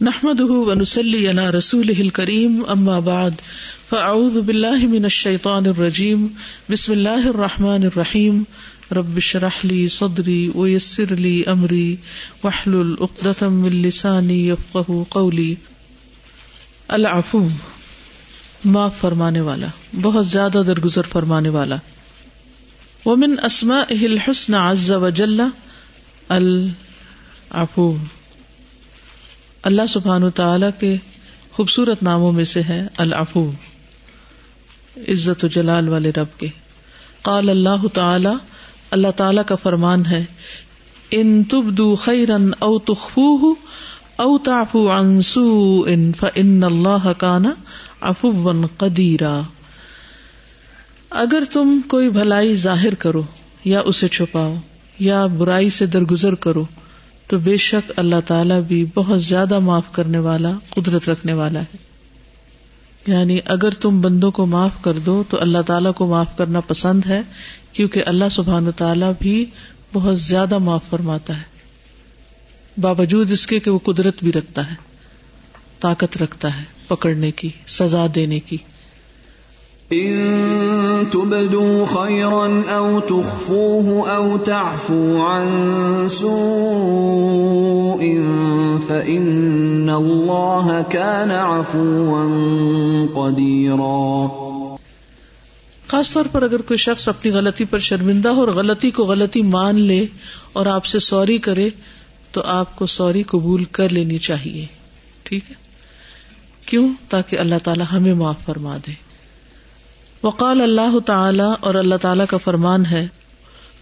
نحمد ونسلی علی رسول کریم اما بعد فاعوذ باللہ من الشیطان الرجیم بسم اللہ الرحمن الرحیم رب شرح لی صدری ویسر لی امری وحلل اقدتم من لسانی یفقہ قولی العفو، معاف فرمانے والا، بہت زیادہ درگزر فرمانے والا. ومن اسمائه الحسن عز وجل، العفو. اللہ سبحان و تعالی کے خوبصورت ناموں میں سے ہے العفو، عزت و جلال والے رب کے۔ قال اللہ تعالی اللہ تعالی کا فرمان ہے، ان تبدو خیرن او تخفوه او تعفو عن سوء فان اللہ کان عفوا قدیرا۔ اگر تم کوئی بھلائی ظاہر کرو یا اسے چھپاؤ یا برائی سے درگزر کرو تو بے شک اللہ تعالیٰ بھی بہت زیادہ معاف کرنے والا، قدرت رکھنے والا ہے۔ یعنی اگر تم بندوں کو معاف کر دو تو اللہ تعالیٰ کو معاف کرنا پسند ہے، کیونکہ اللہ سبحان تعالیٰ بھی بہت زیادہ معاف فرماتا ہے۔ باوجود اس کے کہ وہ قدرت بھی رکھتا ہے، طاقت رکھتا ہے پکڑنے کی، سزا دینے کی۔ ان خيرا او تخفوه او تعفو عن سوء فان الله كان عفوا قديرا. خاص طور پر اگر کوئی شخص اپنی غلطی پر شرمندہ ہو اور غلطی کو غلطی مان لے اور آپ سے سوری کرے تو آپ کو سوری قبول کر لینی چاہیے، ٹھیک ہے؟ کیوں؟ تاکہ اللہ تعالیٰ ہمیں معاف فرما دے۔ وقال اللہ تعالی اور اللہ تعالی کا فرمان ہے،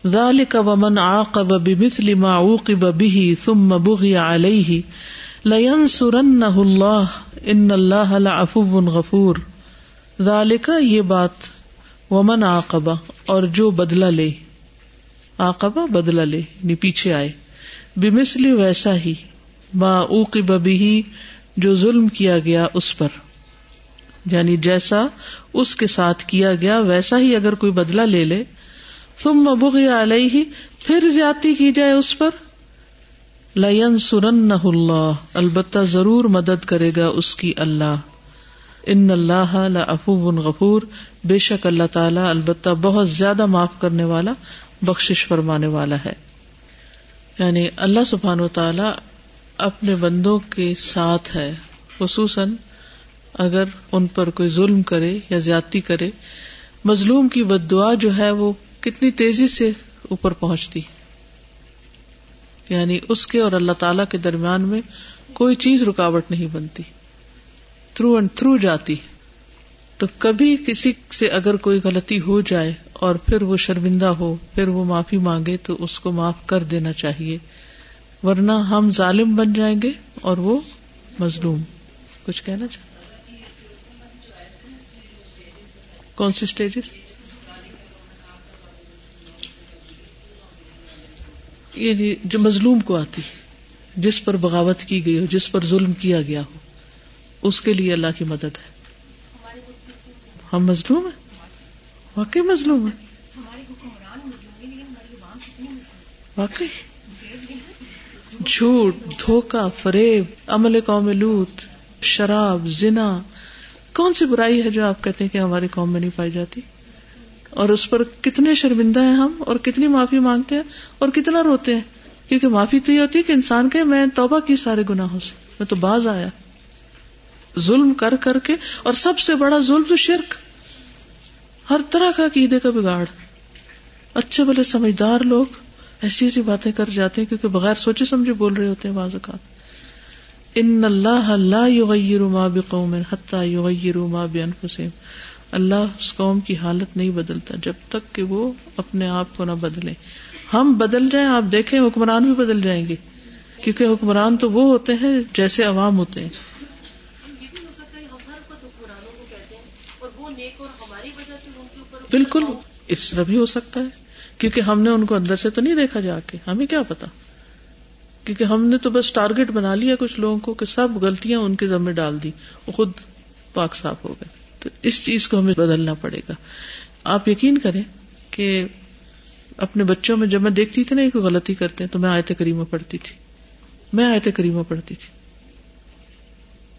ذالک ومن عاقب بمثل ما عوقب به ثم بغي عليه لينصرنه الله ان الله لعفو غفور۔ ذالک یہ بات ومن عاقب اور جو بدلہ لے۔ عاقب بدلہ لے نی پیچھے آئے۔ بمثل ویسا ہی، ما عوقب به جو ظلم کیا گیا اس پر۔ یعنی جیسا اس کے ساتھ کیا گیا ویسا ہی اگر کوئی بدلا لے لے۔ تم مبغی علیہ ہی پھر زیادتی کی جائے اس پر۔ لین سرن اللہ، البتہ ضرور مدد کرے گا اس کی اللہ۔ ان اللہ افو غفور، بے شک اللہ تعالیٰ البتہ بہت زیادہ معاف کرنے والا بخش فرمانے والا ہے۔ یعنی اللہ سبحان و تعالی اپنے بندوں کے ساتھ ہے، خصوصاً اگر ان پر کوئی ظلم کرے یا زیادتی کرے، مظلوم کی بد دعا جو ہے وہ کتنی تیزی سے اوپر پہنچتی یعنی اس کے اور اللہ تعالی کے درمیان میں کوئی چیز رکاوٹ نہیں بنتی۔ تھرو اینڈ تھرو جاتی تو کبھی کسی سے اگر کوئی غلطی ہو جائے اور پھر وہ شرمندہ ہو، پھر وہ معافی مانگے تو اس کو معاف کر دینا چاہیے۔ ورنہ ہم ظالم بن جائیں گے اور وہ مظلوم۔ کچھ کہنا چاہیے کون سی اسٹیجز یہ جی، جو مظلوم کو آتی جس پر بغاوت کی گئی ہو، جس پر ظلم کیا گیا ہو، اس کے لیے اللہ کی مدد ہے۔ ہم مظلوم ہیں؟ واقعی مظلوم ہیں۔ واقعی۔ جھوٹ دھوکا فریب، عمل قوم لوت شراب، زنا کون سی برائی ہے جو آپ کہتے ہیں کہ ہماری قوم میں نہیں پائی جاتی؟ اور اس پر کتنے شرمندہ ہیں ہم اور کتنی معافی مانگتے ہیں اور کتنا روتے ہیں؟ کیونکہ معافی تو یہ ہوتی ہے کہ انسان کے میں توبہ کی سارے گناہوں سے، میں تو باز آیا۔ ظلم کر کر کے، اور سب سے بڑا ظلم تو شرک۔ ہر طرح کا عقیدے کا بگاڑ۔ اچھے بڑے سمجھدار لوگ ایسی ایسی باتیں کر جاتے ہیں کیونکہ بغیر سوچے سمجھے بول رہے ہوتے ہیں بعض اوقات۔ ان اللہ لا یغیر ما بقوم حتی یغیروا ما بانفسهم اللہ اس قوم کی حالت نہیں بدلتا جب تک کہ وہ اپنے آپ کو نہ بدلے۔ ہم بدل جائیں، آپ دیکھیں، حکمران بھی بدل جائیں گے۔ کیونکہ حکمران تو وہ ہوتے ہیں جیسے عوام ہوتے ہیں۔ بالکل، اس طرح بھی ہو سکتا ہے۔ کیونکہ ہم نے ان کو اندر سے تو نہیں دیکھا جا کے۔ ہمیں کیا پتا؟ کیونکہ ہم نے تو بس ٹارگیٹ بنا لیا کچھ لوگوں کو کہ سب غلطیاں ان کے ذمہ ڈال دی، وہ خود پاک صاف ہو گئے۔ تو اس چیز کو ہمیں بدلنا پڑے گا۔ آپ یقین کریں کہ اپنے بچوں میں جب میں دیکھتی تھی نا کوئی غلطی کرتے ہیں، تو میں آیت کریمہ پڑھتی تھی۔ میں آیت کریمہ پڑھتی تھی۔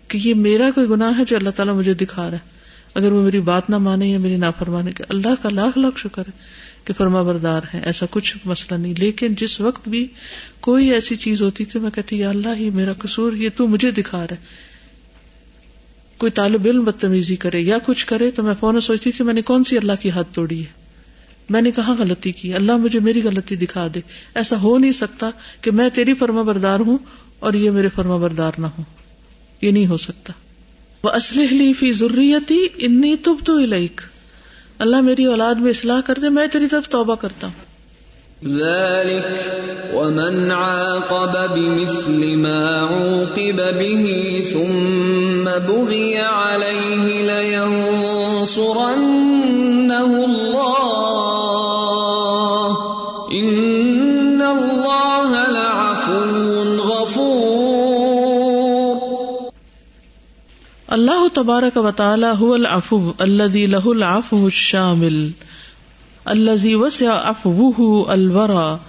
کہ یہ میرا کوئی گناہ ہے جو اللہ تعالیٰ مجھے دکھا رہا ہے۔ اگر وہ میری بات نہ مانے یا میری نافرمانے کے اللہ کا لاکھ لاکھ شکر ہے۔ کہ فرما بردار ہے ایسا کچھ مسئلہ نہیں۔ لیکن جس وقت بھی کوئی ایسی چیز ہوتی تھی میں کہتی، یا اللہ، یہ میرا قصور، یہ تو مجھے دکھا رہا ہے۔ کوئی طالب علم بدتمیزی کرے یا کچھ کرے تو میں فون سوچتی تھی، میں نے کون سی اللہ کی حد توڑی ہے؟ میں نے کہاں غلطی کی؟ اللہ مجھے میری غلطی دکھا دے۔ ایسا ہو نہیں سکتا کہ میں تیری فرما بردار ہوں اور یہ میرے فرما بردار نہ ہو یہ نہیں ہو سکتا۔ وہ اسلحلی فی ضروریتی انی تب تو الیک اللہ میری اولاد میں اصلاح کر دے، میں تیری طرف توبہ کرتا ہوں۔ ذلك ومن عاقب بمثل ما عوقب به ثم بغي عليه لينصرنه تبارک و تعالی هو العفو الذي له العفو الشامل. الذي وسع عفوه الورى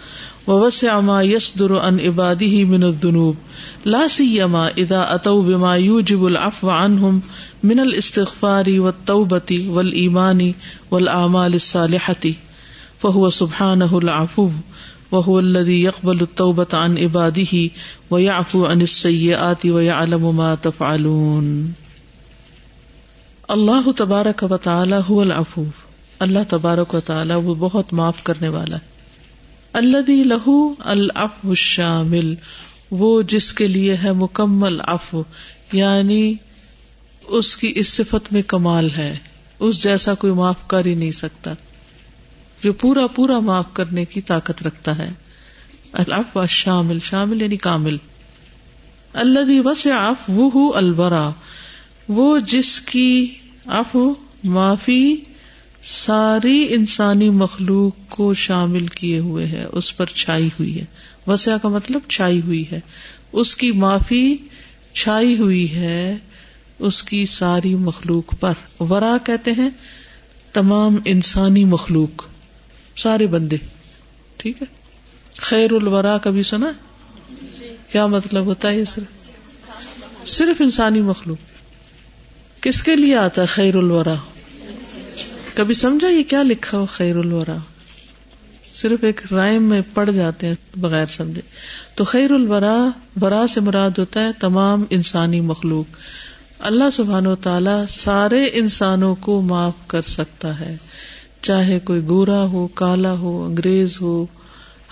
ووسع ما يصدر عن عباده من الذنوب. لا سيما اذا اتوا بما يوجب العفو عنهم من الاستغفار والتوبه والايمان والاعمال الصالحه فهو سبحانه العفو وهو الذي يقبل التوبه عن عباده ويعفو عن السيئات ويعلم ما تفعلون. اللہ تبارک و تعالی هو العفو۔ اللہ تبارک و تعالی وہ بہت معاف کرنے والا ہے۔ اللہ لہو العفو الشامل۔ وہ جس کے لیے ہے مکمل عفو یعنی اس کی اس صفت میں کمال ہے۔ اس جیسا کوئی معاف کر ہی نہیں سکتا۔ جو پورا پورا معاف کرنے کی طاقت رکھتا ہے۔ العفو شامل شامل یعنی کامل۔ اللہ وس آف وہ البرا وہ جس کی عفو معافی ساری انسانی مخلوق کو شامل کیے ہوئے ہے اس پر چھائی ہوئی ہے۔ وسیا کا مطلب چھائی ہوئی ہے۔ اس کی معافی چھائی ہوئی ہے اس کی ساری مخلوق پر۔ ورا کہتے ہیں تمام انسانی مخلوق سارے بندے۔ ٹھیک ہے؟ خیر الورا کبھی سنا؟ کیا مطلب ہوتا ہے یہ صرف؟ صرف انسانی مخلوق۔ کس کے لیے آتا ہے خیر الورا؟ کبھی سمجھا یہ کیا لکھا ہو خیر الورا؟ صرف ایک رائم میں پڑ جاتے ہیں بغیر سمجھے۔ تو خیر الورا برا سے مراد ہوتا ہے تمام انسانی مخلوق۔ اللہ سبحان و تعالی سارے انسانوں کو معاف کر سکتا ہے۔ چاہے کوئی گورا ہو، کالا ہو، انگریز ہو،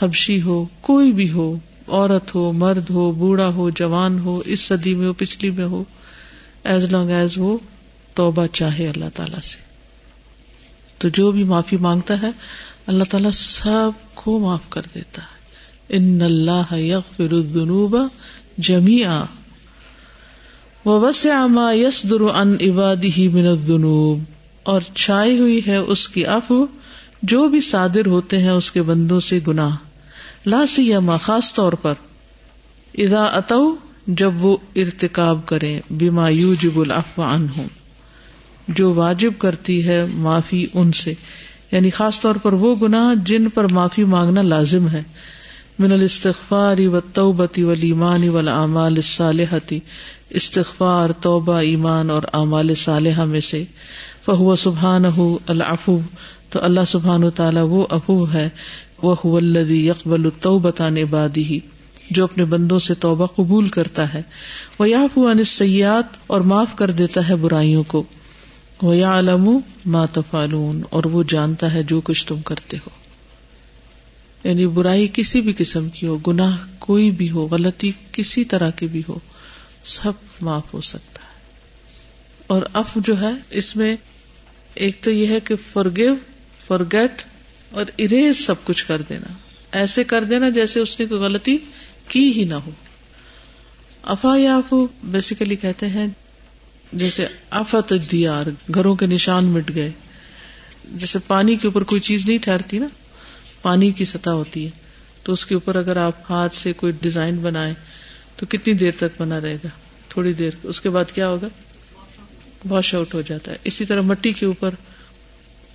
حبشی ہو، کوئی بھی ہو، عورت ہو، مرد ہو، بوڑھا ہو، جوان ہو، اس صدی میں ہو، پچھلی میں ہو۔ ایز لانگ ایز وہ توبہ چاہے اللہ تعالی سے۔ تو جو بھی معافی مانگتا ہے، اللہ تعالیٰ سب کو معاف کر دیتا ہے۔ ان اللہ یغفر الذنوب جميعا۔ ووسع ما يصدر عن عباده من الذنوب۔ اور چھائی ہوئی ہے اس کی عفو۔ جو بھی صادر ہوتے ہیں اس کے بندوں سے گناہ۔ لا سیما، خاص طور پر۔ اذا اتو جب وہ ارتکاب کریں بما یوجب العفو عنہم جو واجب کرتی ہے معافی ان سے۔ یعنی خاص طور پر وہ گناہ جن پر معافی مانگنا لازم ہے۔ من الاستغفار و توبتی ولیمان والعمال الصالحتی استغفار، توبہ، ایمان اور اعمال صالحہ میں سے۔ فہو سبحان العفو، تو اللہ سبحان تعالی وہ افو ہے۔ وہ الذی یقبل التوبۃ عن عباده۔ جو اپنے بندوں سے توبہ قبول کرتا ہے۔ وہ یعفو عن السیئات اور معاف کر دیتا ہے برائیوں کو۔ وہ یا علم ماتفالون اور وہ جانتا ہے جو کچھ تم کرتے ہو۔ یعنی برائی کسی بھی قسم کی ہو، گناہ کوئی بھی ہو، غلطی کسی طرح کی بھی ہو، سب معاف ہو سکتا ہے۔ اور اف جو ہے، اس میں ایک تو یہ ہے کہ فور گیو فور گیٹ اور اریز سب کچھ کر دینا۔ ایسے کر دینا جیسے اس نے کوئی غلطی کی ہی نہ ہو۔ افا یا افو بیسیکلی کہتے ہیں، جیسے آفت دیار گھروں کے نشان مٹ گئے۔ جیسے پانی کے اوپر کوئی چیز نہیں ٹھہرتی نا، پانی کی سطح ہوتی ہے۔ تو اس کے اوپر اگر آپ ہاتھ سے کوئی ڈیزائن بنائے تو کتنی دیر تک بنا رہے گا؟ تھوڑی دیر۔ اس کے بعد کیا ہوگا؟ واش آؤٹ ہو جاتا ہے۔ اسی طرح مٹی کے اوپر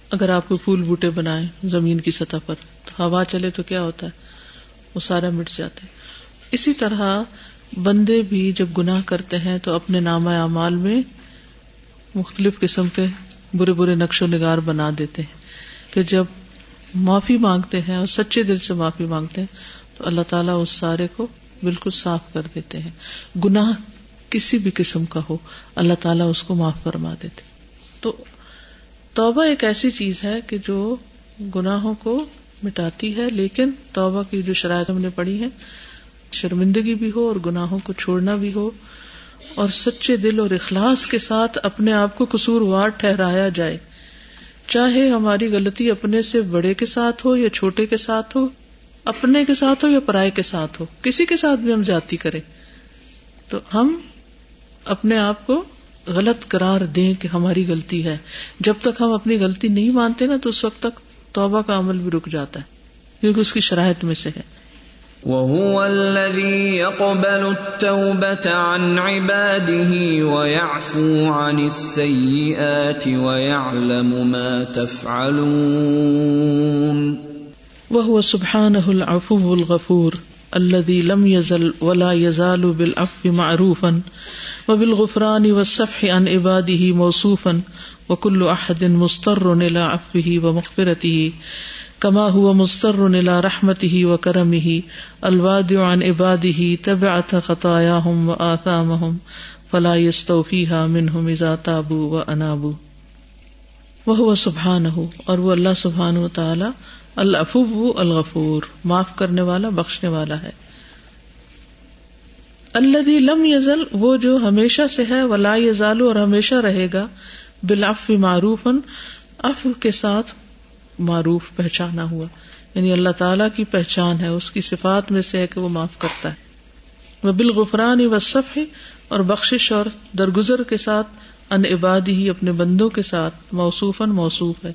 اگر آپ کوئی پھول بوٹے بنائے زمین کی سطح پر، تو ہوا چلے تو کیا ہوتا ہے؟ وہ سارا مٹ جاتا ہے۔ اسی طرح بندے بھی جب گناہ کرتے ہیں تو اپنے نام اعمال میں مختلف قسم کے برے برے نقش و نگار بنا دیتے ہیں۔ پھر جب معافی مانگتے ہیں اور سچے دل سے معافی مانگتے ہیں تو اللہ تعالیٰ اس سارے کو بالکل صاف کر دیتے ہیں۔ گناہ کسی بھی قسم کا ہو، اللہ تعالیٰ اس کو معاف فرما دیتے تو توبہ ایک ایسی چیز ہے کہ جو گناہوں کو مٹاتی ہے، لیکن توبہ کی جو شرائط ہم نے پڑھی ہے شرمندگی بھی ہو اور گناہوں کو چھوڑنا بھی ہو اور سچے دل اور اخلاص کے ساتھ اپنے آپ کو قصور وار ٹھہرایا جائے۔ چاہے ہماری غلطی اپنے سے بڑے کے ساتھ ہو یا چھوٹے کے ساتھ ہو، اپنے کے ساتھ ہو یا پرائے کے ساتھ ہو، کسی کے ساتھ بھی ہم جاتی کریں۔ تو ہم اپنے آپ کو غلط قرار دیں کہ ہماری غلطی ہے۔ جب تک ہم اپنی غلطی نہیں مانتے نا، تو اس وقت تک توبہ کا عمل بھی رک جاتا ہے، کیونکہ اس کی شرائط میں سے ہے۔ وهو الذي يقبل التوبة عن عباده ويعفو عن السيئات ويعلم ما تفعلون. وهو سبحانه العفو الغفور الذي لم يزل ولا يزال بالعفو معروفا وبالغفران والصفح عن عباده موصوفا وكل أحد مضطر إلى عفوه ومغفرته. کما ہوا مستر نلا رحمت ہی و کرم ہی الواد عن عباد ہی طبعت خطایا ہم و آثام ہم فلا یستوفی ہا من ہم ازا تابو و انابو وہ سبحان ہو اور وہ اللہ سبحان و تعالی الافو الغفور، معاف کرنے والا، بخشنے والا ہے۔ اللہ لم یزل وہ جو ہمیشہ سے ہے، ولا یزالو اور ہمیشہ رہے گا، بالعفو معروفن عفو کے ساتھ معروف پہچانا ہوا۔ یعنی اللہ تعالیٰ کی پہچان ہے، اس کی صفات میں سے ہے کہ وہ معاف کرتا ہے۔ وہ بالغفران و ہے اور بخش اور درگزر کے ساتھ ان عبادی ہی اپنے بندوں کے ساتھ موصوف موصوف ہے۔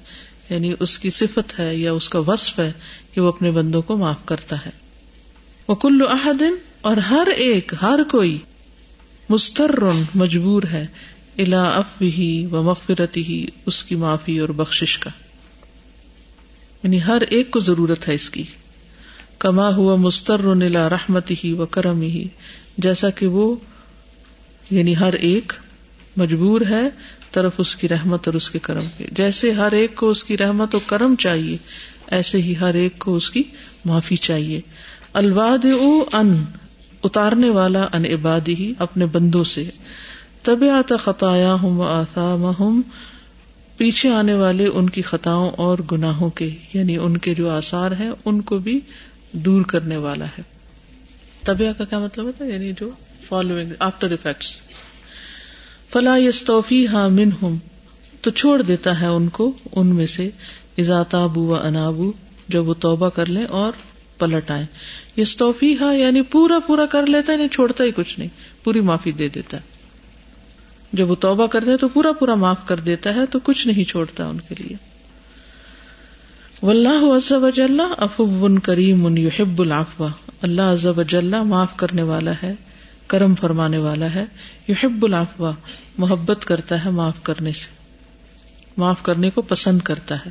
یعنی اس کی صفت ہے یا اس کا وصف ہے کہ وہ اپنے بندوں کو معاف کرتا ہے۔ وہ کلو احدن اور ہر ایک، ہر کوئی، مستر مجبور ہے الا اف ہی و مغفرتی ہی اس کی معافی اور بخش کا۔ یعنی ہر ایک کو ضرورت ہے اس کی۔ کما ہوا مستر نلا رحمت ہی و کرم ہی جیسا کہ وہ یعنی ہر ایک مجبور ہے طرف اس کی رحمت اور اس کے کرم کے جیسے ہر ایک کو اس کی رحمت و کرم چاہیے، ایسے ہی ہر ایک کو اس کی معافی چاہیے۔ الواد او ان، اتارنے والا ان عبادی ہی اپنے بندوں سے۔ طب آتا خطایا ہوں آسام ہوں پیچھے آنے والے ان کی خطاؤں اور گناہوں کے یعنی ان کے جو آسار ہیں، ان کو بھی دور کرنے والا ہے۔ طبیع کا کیا مطلب ہوتا ہے؟ یعنی جو فالوئنگ آفٹر افیکٹس فلا یستوفی ہاں من ہوں تو چھوڑ دیتا ہے ان کو، ان میں سے۔ ازاتابو و انابو جب وہ توبہ کر لیں اور پلٹ آئے یستوفی ہاں یعنی پورا پورا کر لیتا ہے نہیں چھوڑتا ہی کچھ نہیں، پوری معافی دے دیتا ہے۔ جب وہ توبہ کرتے ہیں تو پورا پورا معاف کر دیتا ہے تو کچھ نہیں چھوڑتا ان کے لیے۔ واللہ عز و جل افو کریم یحب العفو۔ اللہ عز و معاف کرنے والا ہے، کرم فرمانے والا ہے، یحب العفو۔ محبت کرتا ہے معاف کرنے سے۔ معاف کرنے کو پسند کرتا ہے۔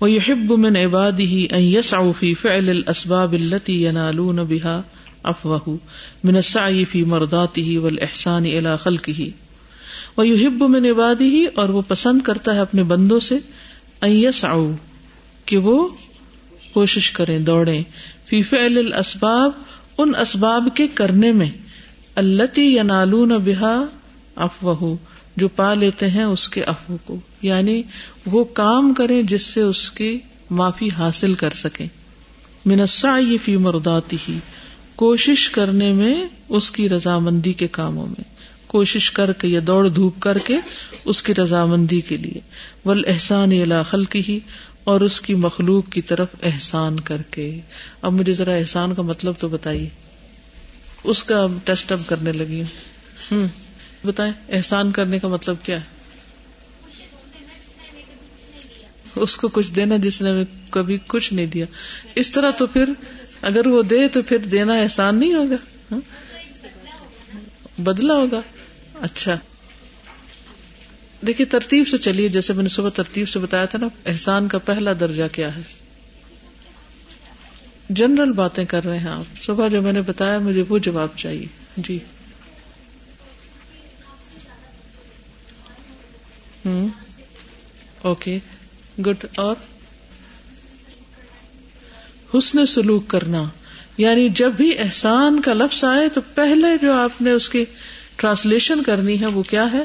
وہ یحب من عباده ان يسعوا في فعل الاسباب التي ينالون بها عفوه من السعي في مرضاته والاحسان الى خلقه وہ یو ہب میں نبادی ہی اور وہ پسند کرتا ہے اپنے بندوں سے ایس آؤ کہ وہ کوشش کریں دوڑے فیف الاسباب ان اسباب کے کرنے میں اللہ یا نالون بحا افواہ جو پا لیتے ہیں اس کے افو کو۔ یعنی وہ کام کریں جس سے اس کی معافی حاصل کر سکیں۔ منسا یہ فی مرداتی ہی کوشش کرنے میں اس کی رضامندی کے کاموں میں۔ کوشش کر کے یا دوڑ دھوپ کر کے اس کی رضامندی کے لیے۔ ول احسان خل کی ہی اور اس کی مخلوق کی طرف احسان کر کے۔ اب مجھے ذرا احسان کا مطلب تو بتائیے۔ اس کا ٹیسٹ اب کرنے لگی ہوں۔ بتائیں، احسان کرنے کا مطلب کیا ہے؟ اس کو کچھ دینا جس نے ہمیں کبھی کچھ نہیں دیا۔ اس طرح تو پھر اگر وہ دے تو پھر دینا احسان نہیں ہوگا۔ ہاں؟ بدلا ہوگا۔ اچھا۔ دیکھیے، ترتیب سے چلیے، جیسے میں نے صبح ترتیب سے بتایا تھا نا، احسان کا پہلا درجہ کیا ہے؟ جنرل باتیں کر رہے ہیں آپ۔ صبح جو میں نے بتایا، مجھے وہ جواب چاہیے۔ جی۔ ہوں۔ اوکے۔ گڈ۔ اور؟ حسن سلوک کرنا۔ یعنی جب بھی احسان کا لفظ آئے، تو پہلے جو آپ نے اس کی ٹرانسلیشن کرنی ہے وہ کیا ہے؟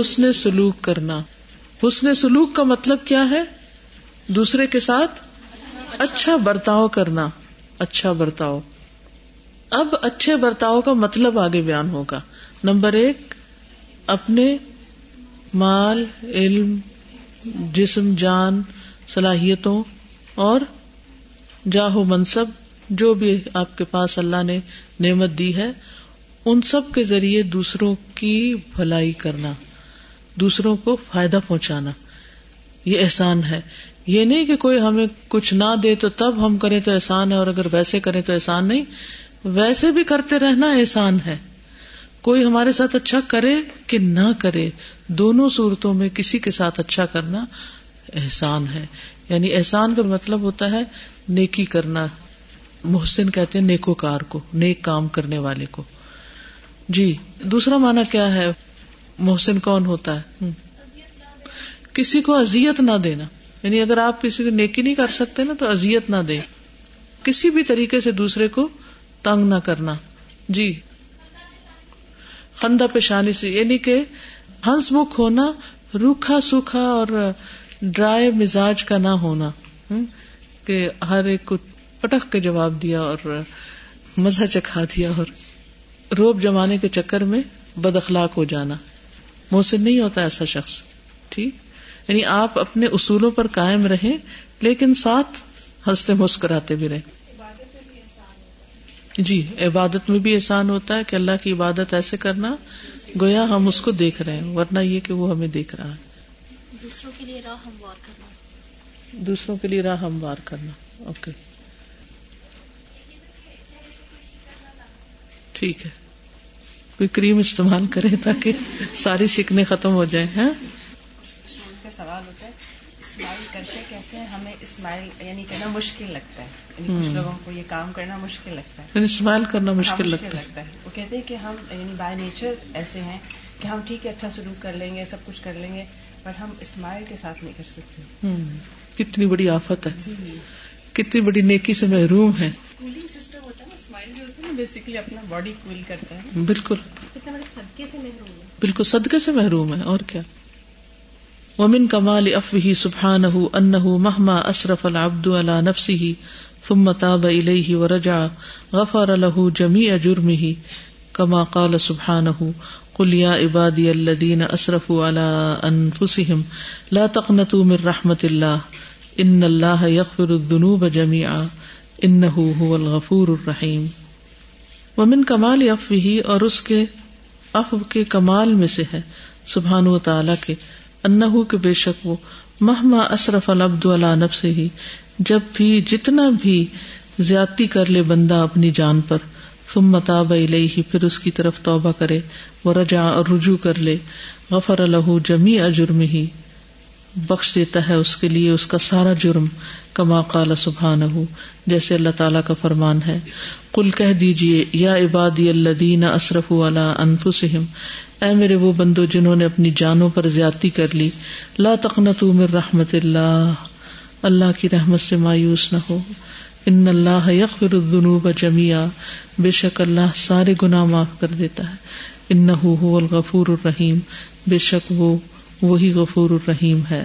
حسن سلوک کرنا۔ حسن سلوک کا مطلب کیا ہے؟ دوسرے کے ساتھ اچھا برتاؤ کرنا۔ اچھا برتاؤ۔ اب اچھے برتاؤ کا مطلب آگے بیان ہوگا۔ نمبر ایک، اپنے مال، علم، جسم، جان، صلاحیتوں اور جاہو منصب، جو بھی آپ کے پاس اللہ نے نعمت دی ہے ان سب کے ذریعے دوسروں کی بھلائی کرنا، دوسروں کو فائدہ پہنچانا۔ یہ احسان ہے۔ یہ نہیں کہ کوئی ہمیں کچھ نہ دے تو تب ہم کریں تو احسان ہے اور اگر ویسے کریں تو احسان نہیں۔ ویسے بھی کرتے رہنا احسان ہے۔ کوئی ہمارے ساتھ اچھا کرے کہ نہ کرے، دونوں صورتوں میں کسی کے ساتھ اچھا کرنا احسان ہے۔ یعنی احسان کا مطلب ہوتا ہے نیکی کرنا۔ محسن کہتے ہیں نیکو کار کو، نیک کام کرنے والے کو۔ جی دوسرا مانا کیا ہے؟ محسن کون ہوتا ہے؟ کسی کو ازیت نہ دینا۔ یعنی اگر آپ کسی کو نیکی نہیں کر سکتے نا، تو ازیت نہ دے کسی بھی طریقے سے دوسرے کو تنگ نہ کرنا۔ جی۔ خندہ پیشانی سے یعنی کہ ہنس مکھ ہونا، روکھا سوکھا اور ڈرائی مزاج کا نہ ہونا۔ کہ ہر ایک کو پٹخ کے جواب دیا اور مزہ چکھا دیا اور روب جمانے کے چکر میں بد اخلاق ہو جانا۔ محسن نہیں ہوتا ایسا شخص ٹھیک؟ یعنی آپ اپنے اصولوں پر قائم رہیں لیکن ساتھ ہنستے مسکراتے بھی رہیں۔ جی عبادت میں بھی احسان ہوتا ہے کہ اللہ کی عبادت ایسے کرنا گویا ہم اس کو دیکھ رہے ہیں ورنہ یہ کہ وہ ہمیں دیکھ رہا ہے۔ دوسروں کے لیے راہ ہموار کرنا۔ دوسروں کے لیے راہ ہموار کرنا اوکے۔ ٹھیک ہے۔ کوئی کریم استعمال کرے تاکہ ساری شکنے ختم ہو جائیں ہیں سوال ہوتا ہے اسمائل کرتے کیسے ہمیں اسمائل یعنی کرنا مشکل لگتا ہے۔ یعنی کچھ لوگوں کو یہ کام کرنا مشکل لگتا ہے۔ یعنی اسمائل کرنا ہاں، مشکل لگتا ہے۔ وہ کہتے ہیں کہ ہم یعنی بائی نیچر ایسے ہیں کہ ہم ٹھیک ہے اچھا سلوک کر لیں گے سب کچھ کر لیں گے پر ہم اسمائل کے ساتھ نہیں کر سکتے۔ کتنی بڑی آفت ہے۔ جی۔ کتنی بڑی نیکی سے محروم ہے کولنگ سسٹم ہوتا ہے نا اسمائل جو ہوتا ہے نا بیسکلی اپنا باڈی کول کرتا ہے. بالکل. صدقے سے محروم ہے؟ بالکل صدقے سے محروم ہے اور کیا؟ ومن کمال افوہ سبحانہ انہ مہما اسرف العبد على نفسه ثم تاب الیہ ورجع غفر له جميع جرمه كما قال سبحانه قل يا عبادي الذين اسرفوا على انفسهم لا تقنطوا من رحمة الله ان الله يغفر الذنوب جميعا هو الغفور الرحيم ومن کمال افوہ اور اس کے افو کے کمال میں سے ہے، سبحانہ وتعالی کے۔ انہو کے بے شک وہ مہما اسرف العبد علی نفسه ہی جب بھی جتنا بھی زیادتی کر لے بندہ اپنی جان پر، ثم تاب الیہ، پھر اس کی طرف توبہ کرے، ورجع اور رجوع کر لے، غفر له جمیع جرمہ بخش دیتا ہے اس کے لیے، اس کا سارا جرم۔ کما قال سبحانہ جیسے اللہ تعالیٰ کا فرمان ہے۔ کل کہہ دیجیے یا عبادی الذین اسرفوا علی انفسہم، اے میرے وہ بندو جنہوں نے اپنی جانوں پر زیادتی کر لی، لا تقنطوا من رحمت اللہ۔ اللہ کی رحمت سے مایوس نہ ہو۔ ان اللہ یغفر الذنوب جميعا بے شک اللہ سارے گناہ معاف کر دیتا ہے۔ انه هو الغفور الرحیم، بے شک وہ وہی غفور الرحیم ہے۔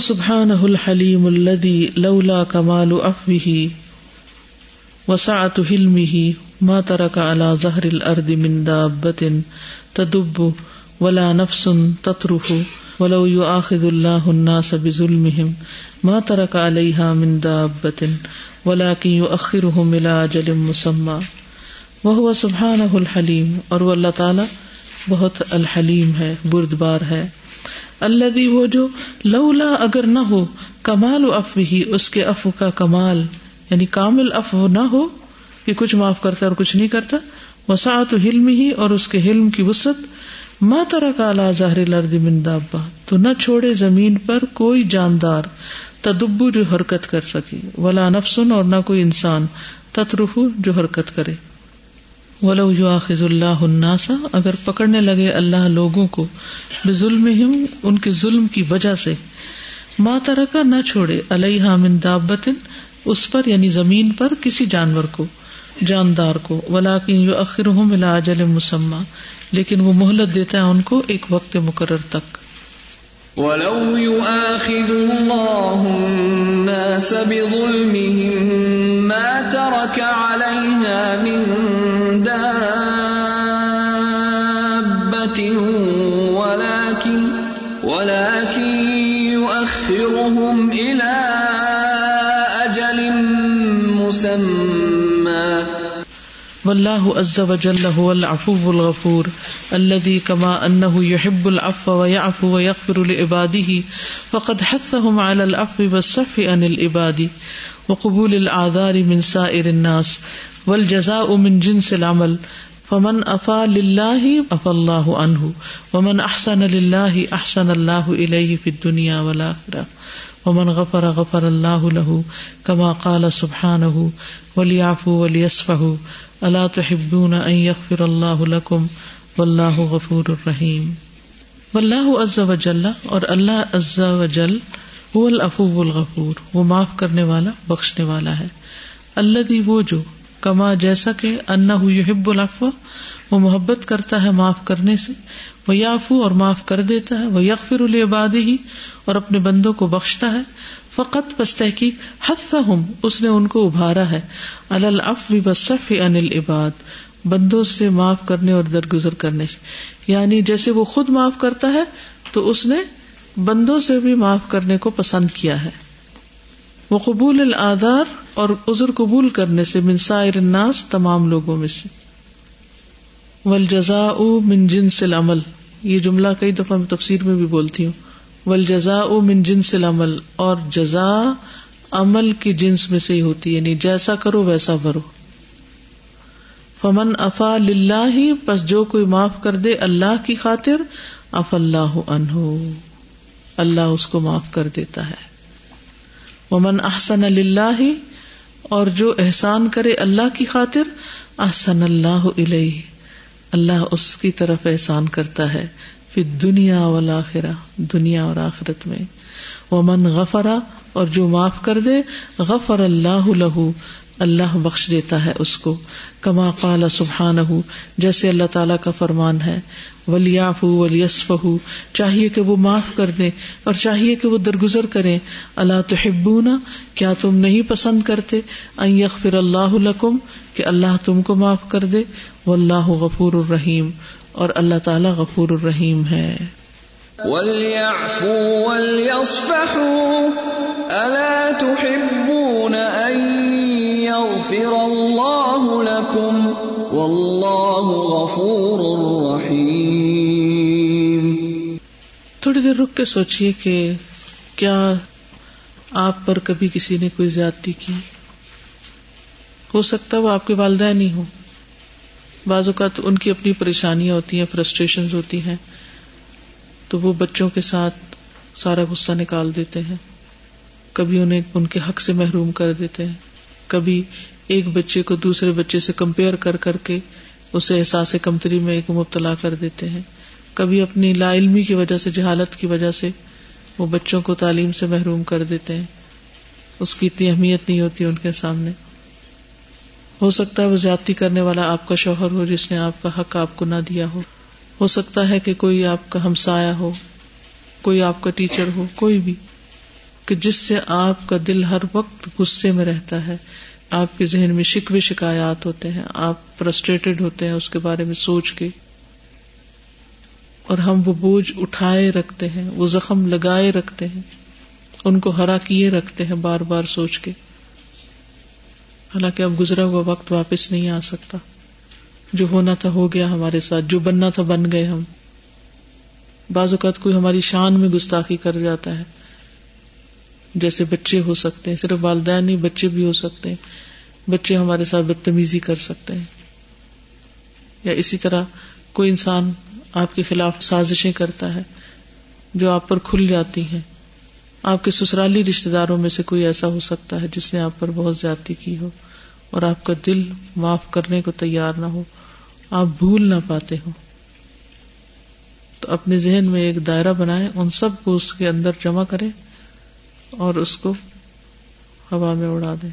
وهو سبحانه الحليم الذي لولا كمال عفوه وسعة حلمه ما ترك على ظهر الأرض من دابة تدب ولا نفس تطرف ولو يؤاخذ الله الناس بظلمهم ما ترك عليها من دابة ولا کی یو اخر ملا جلم مسمہ وہ سبحان الحلیم اور وہ اللہ تعالی بہت الحلیم ہے، بردبار ہے۔ اللہ بھی وہ جو لولا اگر نہ ہو، کمال و اف ہی اس کے اف کا کمال یعنی کامل اف نہ ہو کہ کچھ معاف کرتا اور کچھ نہیں کرتا، وسعت حلم ہی اور اس کے حلم کی وسط ماں طرح کا ظاہر لرد مندابا تو نہ چھوڑے زمین پر کوئی جاندار تدبو جو حرکت کر سکے، ولا نفسن اور نہ کوئی انسان تترف جو حرکت کرے۔ ولو یو آخذ اللہ الناسا اگر پکڑنے لگے اللہ لوگوں کو ظلم ان کے ظلم کی وجہ سے۔ ماں طرح کا نہ چھوڑے۔ علیہ من دابتن، اس پر یعنی زمین پر کسی جانور کو، جاندار کو۔ ولا کی یو اخر ہوں ملا اجل مسمہ۔ لیکن وہ مہلت دیتا ہے ان کو ایک وقت مقرر تک۔ ولو يؤاخذ الله الناس بظلمهم ما ترك عليها من واللہ عز وجل هو العفو الغفور الذي كما انه يحب العفو ويعفو ويغفر لعباده فقد حثهم على العفو والصف عن العباد وقبول الاعذار من سائر الناس والجزاء من جنس العمل فمن افا لله افا الله عنه ومن احسن لله احسن الله اليه في الدنيا والاخره ومن غفر غفر الله له كما قال سبحانه وليعفوا وليصفحوا اللہ تحبون ان یغفر اللہ لکم واللہ غفور الرحیم. واللہ عز وجل اور اللہ عز وجل هو العفو الغفور، وہ معاف کرنے والا، بخشنے والا ہے۔ اللہ وہ جو، کما جیسا کہ انہ یحب العفو، وہ محبت کرتا ہے معاف کرنے سے، وہ یافو اور معاف کر دیتا ہے، وہ یغفر العباد ہی اور اپنے بندوں کو بخشتا ہے۔ فقط بس تحقیق حد اس نے ان کو ابھارا ہے۔ الف بصف ان العباد، بندوں سے معاف کرنے اور درگزر کرنے سے۔ یعنی جیسے وہ خود معاف کرتا ہے، تو اس نے بندوں سے بھی معاف کرنے کو پسند کیا ہے۔ وہ قبول العدار اور عذر قبول کرنے سے منسائر الناس، تمام لوگوں میں سے۔ ولجزا من جنس العمل۔ یہ جملہ کئی دفعہ میں تفسیر میں بھی بولتی ہوں۔ ول جزا من جنس العمل، اور جزا عمل کی جنس میں سے ہی ہوتی ہے یعنی جیسا کرو ویسا بھرو۔ فمن افا ہی بس جو کوئی معاف کر دے اللہ کی خاطر اف اللہ انہ اللہ اس کو معاف کر دیتا ہے۔ ومن احسن اللہ اور جو احسان کرے اللہ کی خاطر احسن اللہ علیہ اللہ اس کی طرف احسان کرتا ہے۔ پھر دنیا والآخرہ، دنیا اور آخرت میں۔ وہ من غفرا اور جو معاف کر دے، غفر اللہ لہو اللہ بخش دیتا ہے اس کو۔ کما قال سبحان جیسے اللہ تعالیٰ کا فرمان ہے۔ ولیاف ولیسف چاہیے کہ وہ معاف کر دے اور چاہیے کہ وہ درگزر کرے اللہ تو کیا تم نہیں پسند کرتے؟ یغفر اللہ لکم، کہ اللہ تم کو معاف کر دے۔ وہ اللہ غفور الرحیم۔ اور اللہ تعالیٰ غفور الرحیم ہے۔ تھوڑی دیر رک کے سوچیے کہ کیا آپ پر کبھی کسی نے کوئی زیادتی کی؟ ہو سکتا وہ آپ کے والدین ہی ہوں۔ بعض اوقات ان کی اپنی پریشانیاں ہوتی ہیں فرسٹریشن ہوتی ہیں، تو وہ بچوں کے ساتھ سارا غصہ نکال دیتے ہیں۔ کبھی انہیں ان کے حق سے محروم کر دیتے ہیں۔ کبھی ایک بچے کو دوسرے بچے سے کمپیئر کر کر کے اسے احساس کمتری میں ایک مبتلا کر دیتے ہیں۔ کبھی اپنی لا علمی کی وجہ سے، جہالت کی وجہ سے وہ بچوں کو تعلیم سے محروم کر دیتے ہیں۔ اس کی اتنی اہمیت نہیں ہوتی ان کے سامنے۔ ہو سکتا ہے وہ زیادتی کرنے والا آپ کا شوہر ہو جس نے آپ کا حق آپ کو نہ دیا ہو۔ ہو سکتا ہے کہ کوئی آپ کا ہمسایا ہو، کوئی آپ کا ٹیچر ہو، کوئی بھی۔ کہ جس سے آپ کا دل ہر وقت غصے میں رہتا ہے، آپ کے ذہن میں شکوے شکایات ہوتے ہیں، آپ فرسٹریٹڈ ہوتے ہیں اس کے بارے میں سوچ کے۔ اور ہم وہ بوجھ اٹھائے رکھتے ہیں، وہ زخم لگائے رکھتے ہیں، ان کو ہرا کیے رکھتے ہیں بار بار سوچ کے۔ حالانکہ اب گزرا ہوا وقت واپس نہیں آ سکتا۔ جو ہونا تھا ہو گیا ہمارے ساتھ، جو بننا تھا بن گئے ہم۔ بعض اوقات کوئی ہماری شان میں گستاخی کر جاتا ہے۔ جیسے بچے ہو سکتے ہیں، صرف والدین نہیں، بچے بھی ہو سکتے ہیں۔ بچے ہمارے ساتھ بدتمیزی کر سکتے ہیں۔ یا اسی طرح کوئی انسان آپ کے خلاف سازشیں کرتا ہے جو آپ پر کھل جاتی ہیں۔ آپ کے سسرالی رشتے داروں میں سے کوئی ایسا ہو سکتا ہے جس نے آپ پر بہت زیادتی کی ہو اور آپ کا دل معاف کرنے کو تیار نہ ہو؟ آپ بھول نہ پاتے ہو تو اپنے ذہن میں ایک دائرہ بنائے ان سب کو اس کے اندر جمع کرے اور اس کو ہوا میں اڑا دے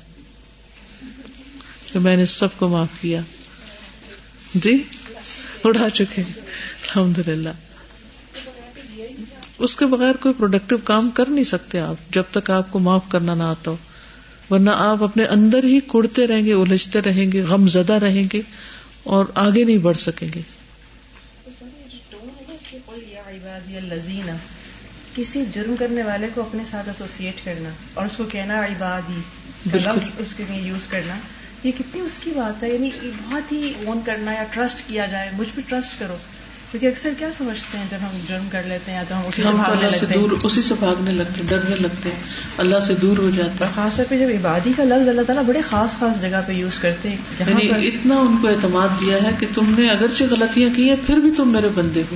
کہ میں نے سب کو معاف کیا۔ جی؟ اڑا چکے الحمد للہ اس کے بغیر کوئی پروڈکٹیو کام کر نہیں سکتے آپ جب تک آپ کو معاف کرنا نہ آتا ہو۔ ورنہ آپ اپنے اندر ہی کڑتے رہیں گے الجھتے رہیں گے غم زدہ رہیں گے اور آگے نہیں بڑھ سکیں گے۔ کسی جرم کرنے والے کو اپنے ساتھ ایسوسیٹ کرنا اور اس کو کہنا عبادی اس کے لیے یوز کرنا یہ کتنی اس کی بات ہے یعنی بہت ہی اون کرنا یا ٹرسٹ کیا جائے مجھ پہ ٹرسٹ کرو۔ کیونکہ اکثر کیا سمجھتے ہیں جب ہم جرم کر لیتے ہیں تو ہم اسی سے اللہ بھاگنے سے دور اسی سے بھاگنے لگتے ہیں ڈرنے لگتے ہیں۔ اللہ سے دور ہو جاتا۔ اور خاص طور پہ جب عبادی کا لفظ اللہ تعالیٰ بڑے خاص خاص جگہ پہ یوز کرتے ہیں ہے یعنی اتنا ان کو اعتماد دیا ہے کہ تم نے اگرچہ غلطیاں کی ہیں پھر بھی تم میرے بندے ہو۔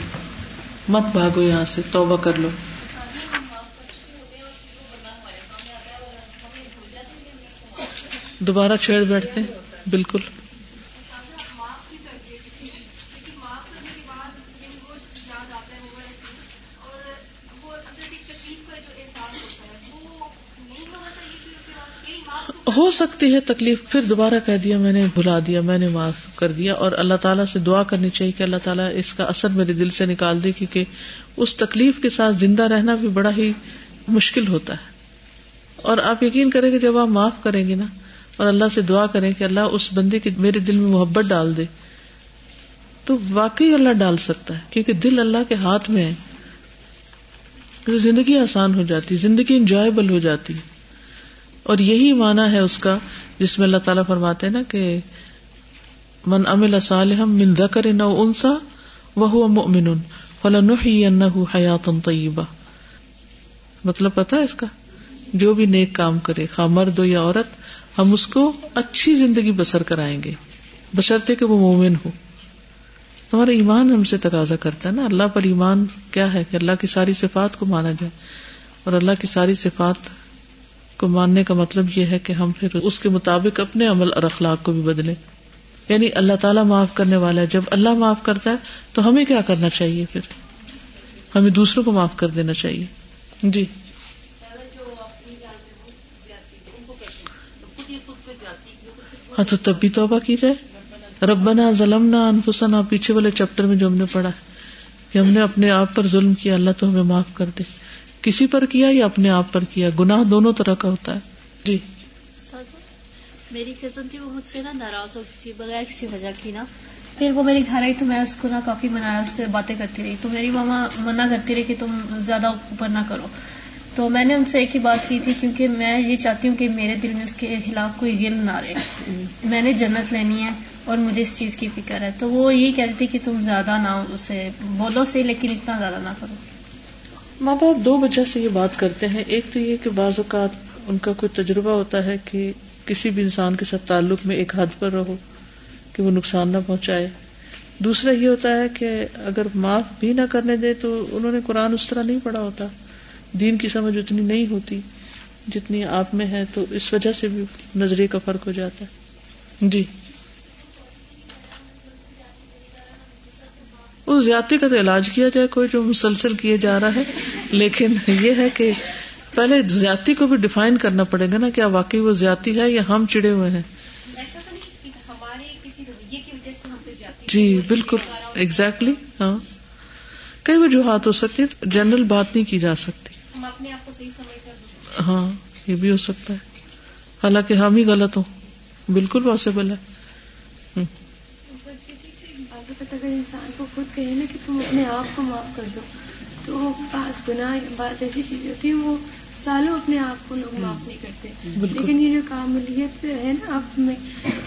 مت بھاگو یہاں سے توبہ کر لو۔ دوبارہ چھیڑ بیٹھتے ہیں بالکل۔ ہو سکتی ہے تکلیف، پھر دوبارہ کہہ دیا، میں نے بھلا دیا، میں نے معاف کر دیا اور اللہ تعالیٰ سے دعا کرنی چاہیے کہ اللہ تعالیٰ اس کا اثر میرے دل سے نکال دے کیونکہ اس تکلیف کے ساتھ زندہ رہنا بھی بڑا ہی مشکل ہوتا ہے۔ اور آپ یقین کریں کہ جب آپ معاف کریں گے نا اور اللہ سے دعا کریں کہ اللہ اس بندے کے میرے دل میں محبت ڈال دے، تو واقعی اللہ ڈال سکتا ہے کیونکہ دل اللہ کے ہاتھ میں ہے۔ زندگی آسان ہو جاتی، زندگی انجوائبل ہو جاتی۔ اور یہی مانا ہے اس کا جس میں اللہ تعالیٰ فرماتے ہیں نا کہ من امل صالح من ذکر نو انسا وہ مؤمن فلنحيينه حیاتا طیبہ۔ مطلب پتا ہے اس کا؟ جو بھی نیک کام کرے، خواہ مرد ہو یا عورت، ہم اس کو اچھی زندگی بسر کرائیں گے۔ بشرطے کہ وہ مومن ہو۔ ہمارا ایمان ہم سے تقاضا کرتا ہے نا۔ اللہ پر ایمان کیا ہے؟ کہ اللہ کی ساری صفات کو مانا جائے۔ اور اللہ کی ساری صفات کو ماننے کا مطلب یہ ہے کہ ہم پھر اس کے مطابق اپنے عمل اور اخلاق کو بھی بدلیں۔ یعنی اللہ تعالیٰ معاف کرنے والا ہے۔ جب اللہ معاف کرتا ہے تو ہمیں کیا کرنا چاہیے پھر؟ ہمیں دوسروں کو معاف کر دینا چاہیے۔ جی۔ ہاں تو تب بھی توبہ کی جائے۔ ربنا ظلمنا انفسنا۔ پیچھے والے چیپٹر میں جو ہم نے پڑھا کہ ہم نے اپنے آپ پر ظلم کیا، اللہ تو ہمیں معاف کر دے۔ کسی پر کیا یا اپنے آپ پر کیا؟ گناہ دونوں طرح کا ہوتا ہے۔ جی۔, جی، میری کزن تھی، وہ مجھ سے نا ناراض ہو گئی تھی، بغیر کسی وجہ کی نا۔ پھر وہ میرے گھر آئی تو میں اس کو نا کافی منایا، اس سے باتیں کرتی رہی۔ تو میری ماما منع کرتی رہی کہ تم زیادہ اوپر نہ کرو۔ تو میں نے ان سے ایک ہی بات کی تھی، کیونکہ میں یہ چاہتی ہوں کہ میرے دل میں اس کے خلاف کوئی گل نہ رہے۔ میں نے جنت لینی ہے اور مجھے اس چیز کی فکر ہے۔ تو وہ یہی کہتی تھی کہ تم زیادہ نہ اسے، بولو سے، لیکن اتنا زیادہ نہ کرو۔ ماں باپ دو وجہ سے یہ بات کرتے ہیں۔ ایک تو یہ کہ بعض اوقات ان کا کوئی تجربہ ہوتا ہے کہ کسی بھی انسان کے ساتھ تعلق میں ایک حد پر رہو کہ وہ نقصان نہ پہنچائے۔ دوسرا یہ ہوتا ہے کہ اگر معاف بھی نہ کرنے دے تو انہوں نے قرآن اس طرح نہیں پڑھا ہوتا۔ دین کی سمجھ اتنی نہیں ہوتی جتنی آپ میں ہے تو اس وجہ سے بھی نظریے کا فرق ہو جاتا ہے۔ جی۔ اس زیادتی کا تو علاج کیا جائے کوئی جو مسلسل کیے جا رہا ہے۔ لیکن یہ ہے کہ پہلے زیادتی کو بھی ڈیفائن کرنا پڑے گا نا کیا واقعی وہ زیادتی ہے یا ہم چڑے ہوئے ہیں۔ جی بالکل۔ ایگزیکٹلی ہاں۔ کئی وجوہات ہو سکتی جنرل بات نہیں کی جا سکتی۔ ہاں یہ بھی ہو سکتا ہے۔ حالانکہ ہم ہی غلط ہوں۔ بالکل پاسبل ہے۔ اگر انسان کو خود کہے نا کہ تم اپنے آپ کو معاف کر دو تو بعض گناہ بعض ایسی چیزیں ہوتی ہیں وہ سالوں اپنے آپ کو لوگ معاف نہیں کرتے۔ لیکن یہ جو کاملیت ہے نا آپ میں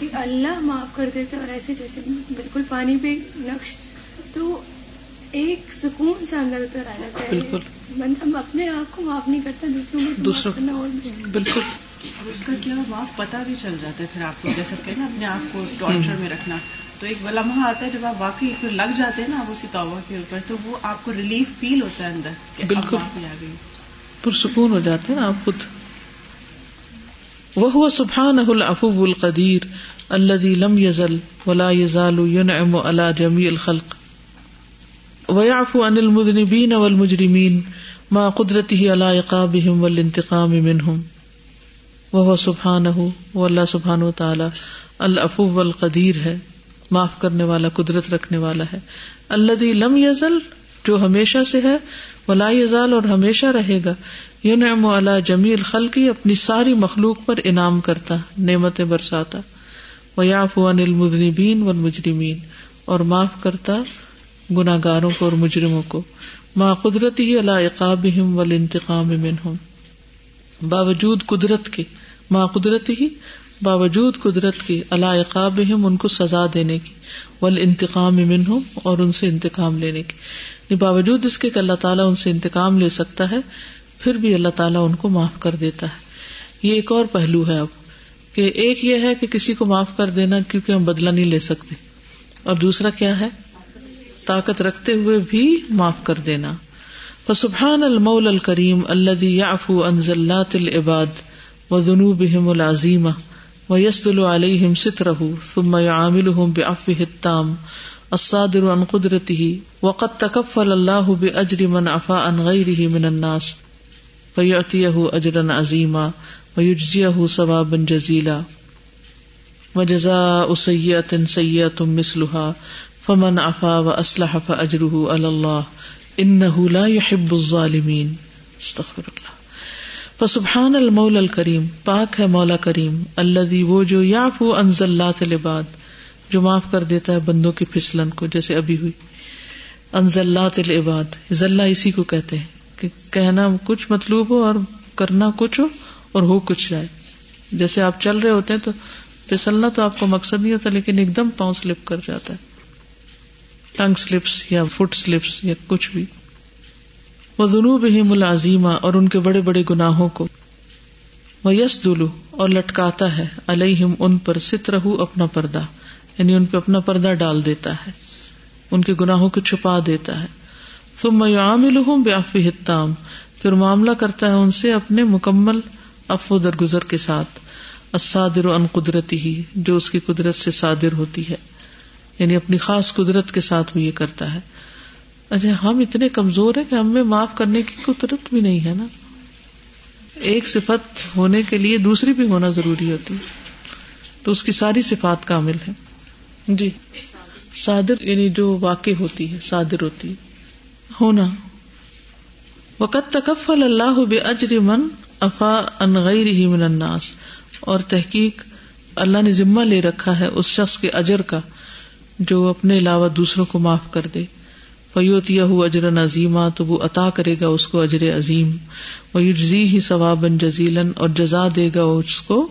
کہ اللہ معاف کر دیتے اور ایسے جیسے بالکل پانی پہ نقش تو ایک سکون سے اندر اتر آ جاتا ہے بالکل۔ بندہ اپنے آپ کو معاف نہیں کرتا دوسروں کو دوسروں معاف کرنا اور بالکل۔ اس کا کیا معاف پتا بھی چل جاتا ہے پھر آپ کو جیسے کہ نا اپنے آپ کو ٹارچر میں رکھنا۔ تو ایک لمحہ آتا ہے جب آپ واقعی پھر لگ جاتے ہیں نا آپ اسی توبہ کے اوپر تو وہ آپ کو ریلیف فیل ہوتا ہے اندر بالکل۔ پرسکون ہو جاتے ہیں آپ خود۔ وہ سبحان العفو القدیر الذي لم يزل ولا يزال ينعم على جميع الخلق۔ ويعفو عن المذنبين والمجرمين مع قدرته على عقابهم والانتقام منهم وهو سبحانه واللہ سبحانہ وتعالی العفو القدیر ہے۔ معاف کرنے والا، قدرت رکھنے والا ہے۔ الذي لم يزل جو ہمیشہ سے ہے ولا یزال اور ہمیشہ رہے گا۔ ینعم علی جمیع الخلقی، اپنی ساری مخلوق پر انعام کرتا، نعمتیں برساتا۔ ویعفو عن المذنبین والمجرمین، اور معاف کرتا گناہ گاروں کو اور مجرموں کو۔ ما قدرت ہی اللہ عقابہم والانتقام منہم۔ باوجود قدرت کے ما قدرت ہی باوجود قدرت کے اللہ ان کو سزا دینے کی، والانتقام منہم اور ان سے انتقام لینے کی۔ یعنی باوجود اس کے کہ اللہ تعالیٰ ان سے انتقام لے سکتا ہے، پھر بھی اللہ تعالیٰ ان کو معاف کر دیتا ہے۔ یہ ایک اور پہلو ہے اب، کہ ایک یہ ہے کہ کسی کو معاف کر دینا کیونکہ ہم بدلہ نہیں لے سکتے۔ اور دوسرا کیا ہے؟ طاقت رکھتے ہوئے بھی معاف کر دینا۔ فسبحان المول الکریم الذي يعفو عن زلات العباد وذنوبهم العظیمہ ويسدل عليهم ستره ثم يعاملهم بعفوه التام الصادر عن قدرته وقد تكفل الله بأجر من عفا عن غيره من الناس فيعطيه أجرا عظيما ويجزيه ثوابا جزيلا وجزاء سيئة سيئة مثلها فمن عفا واصلح فاجره على الله انه لا يحب الظالمين استغفر الله فسبحان المولى الكريم، پاک ہے مولا کریم، الذي وہ جو يعفو عن زلات العباد جو معاف کر دیتا ہے بندوں کی پھسلن کو، جیسے ابھی ہوئی۔ ان زلات العباد زلہ اسی کو کہتے ہیں کہ کہنا کچھ مطلوب ہو اور کرنا کچھ ہو اور ہو کچھ جائے۔ جیسے آپ چل رہے ہوتے ہیں تو پھسلنا تو آپ کو مقصد نہیں ہوتا، لیکن ایک دم پاؤں سلپ کر جاتا ہے۔ ٹنگ سلپس یا فٹ سلپس یا کچھ بھی۔ وہ جنوب ہی ملازیمہ اور ان کے بڑے بڑے گناہوں کو۔ وہ یس دلو اور لٹکاتا ہے علیہم ان پر ست رہو اپنا پردہ یعنی ان پہ اپنا پردہ ڈال دیتا ہے، ان کے گناہوں کو چھپا دیتا ہے۔ تم میں عامل ہوں بیافی حتام پھر معاملہ کرتا ہے ان سے اپنے مکمل افو درگزر کے ساتھ۔ اسادر ان قدرتی ہی جو اس کی قدرت سے صادر ہوتی ہے یعنی اپنی خاص قدرت کے ساتھ وہ یہ کرتا ہے۔ اچھا ہم اتنے کمزور ہیں کہ ہمیں معاف کرنے کی قدرت بھی نہیں ہے نا۔ ایک صفت ہونے کے لیے دوسری بھی ہونا ضروری ہوتی تو اس کی ساری صفات کامل ہے جی۔ صادر یعنی جو واقع ہوتی ہے، صادر ہوتی ہے۔ ہونا۔ وقت تکفل اللہ بے اجر من افا ان غیر ہی من الناس۔ اور تحقیق اللہ نے ذمہ لے رکھا ہے اس شخص کے اجر کا، جو اپنے علاوہ دوسروں کو معاف کر دے۔ فیوت یہ اجر عظیمہ تو وہ عطا کرے گا اس کو اجر عظیم۔ وہ ہی ثواب جزیلن اور جزا دے گا اس کو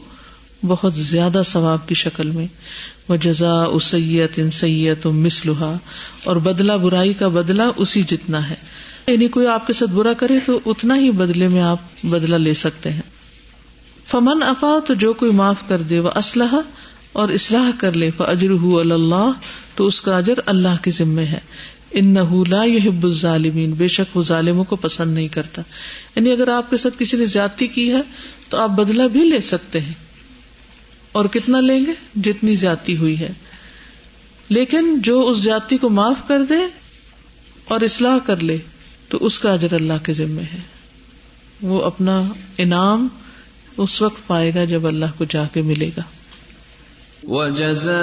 بہت زیادہ ثواب کی شکل میں۔ وہ جزا اسیت ان سید مسلحا اور بدلا برائی کا بدلا اسی جتنا ہے۔ یعنی کوئی آپ کے ساتھ برا کرے تو اتنا ہی بدلے میں آپ بدلا لے سکتے ہیں۔ فمن افا تو جو کوئی معاف کر دے وہ اسلحہ اور اصلاح کر لے فجر اللہ تو اس کا اجر اللہ کے ذمے ہے۔ ان لا يحب الظالمین، بے شک وہ ظالموں کو پسند نہیں کرتا۔ یعنی اگر آپ کے ساتھ کسی نے زیادتی کی ہے، تو آپ بدلا بھی لے سکتے ہیں۔ اور کتنا لیں گے؟ جتنی زیادتی ہوئی ہے۔ لیکن جو اس زیادتی کو معاف کر دے اور اصلاح کر لے، تو اس کا اجر اللہ کے ذمے ہے۔ وہ اپنا انعام اس وقت پائے گا جب اللہ کو جا کے ملے گا۔ وجزاء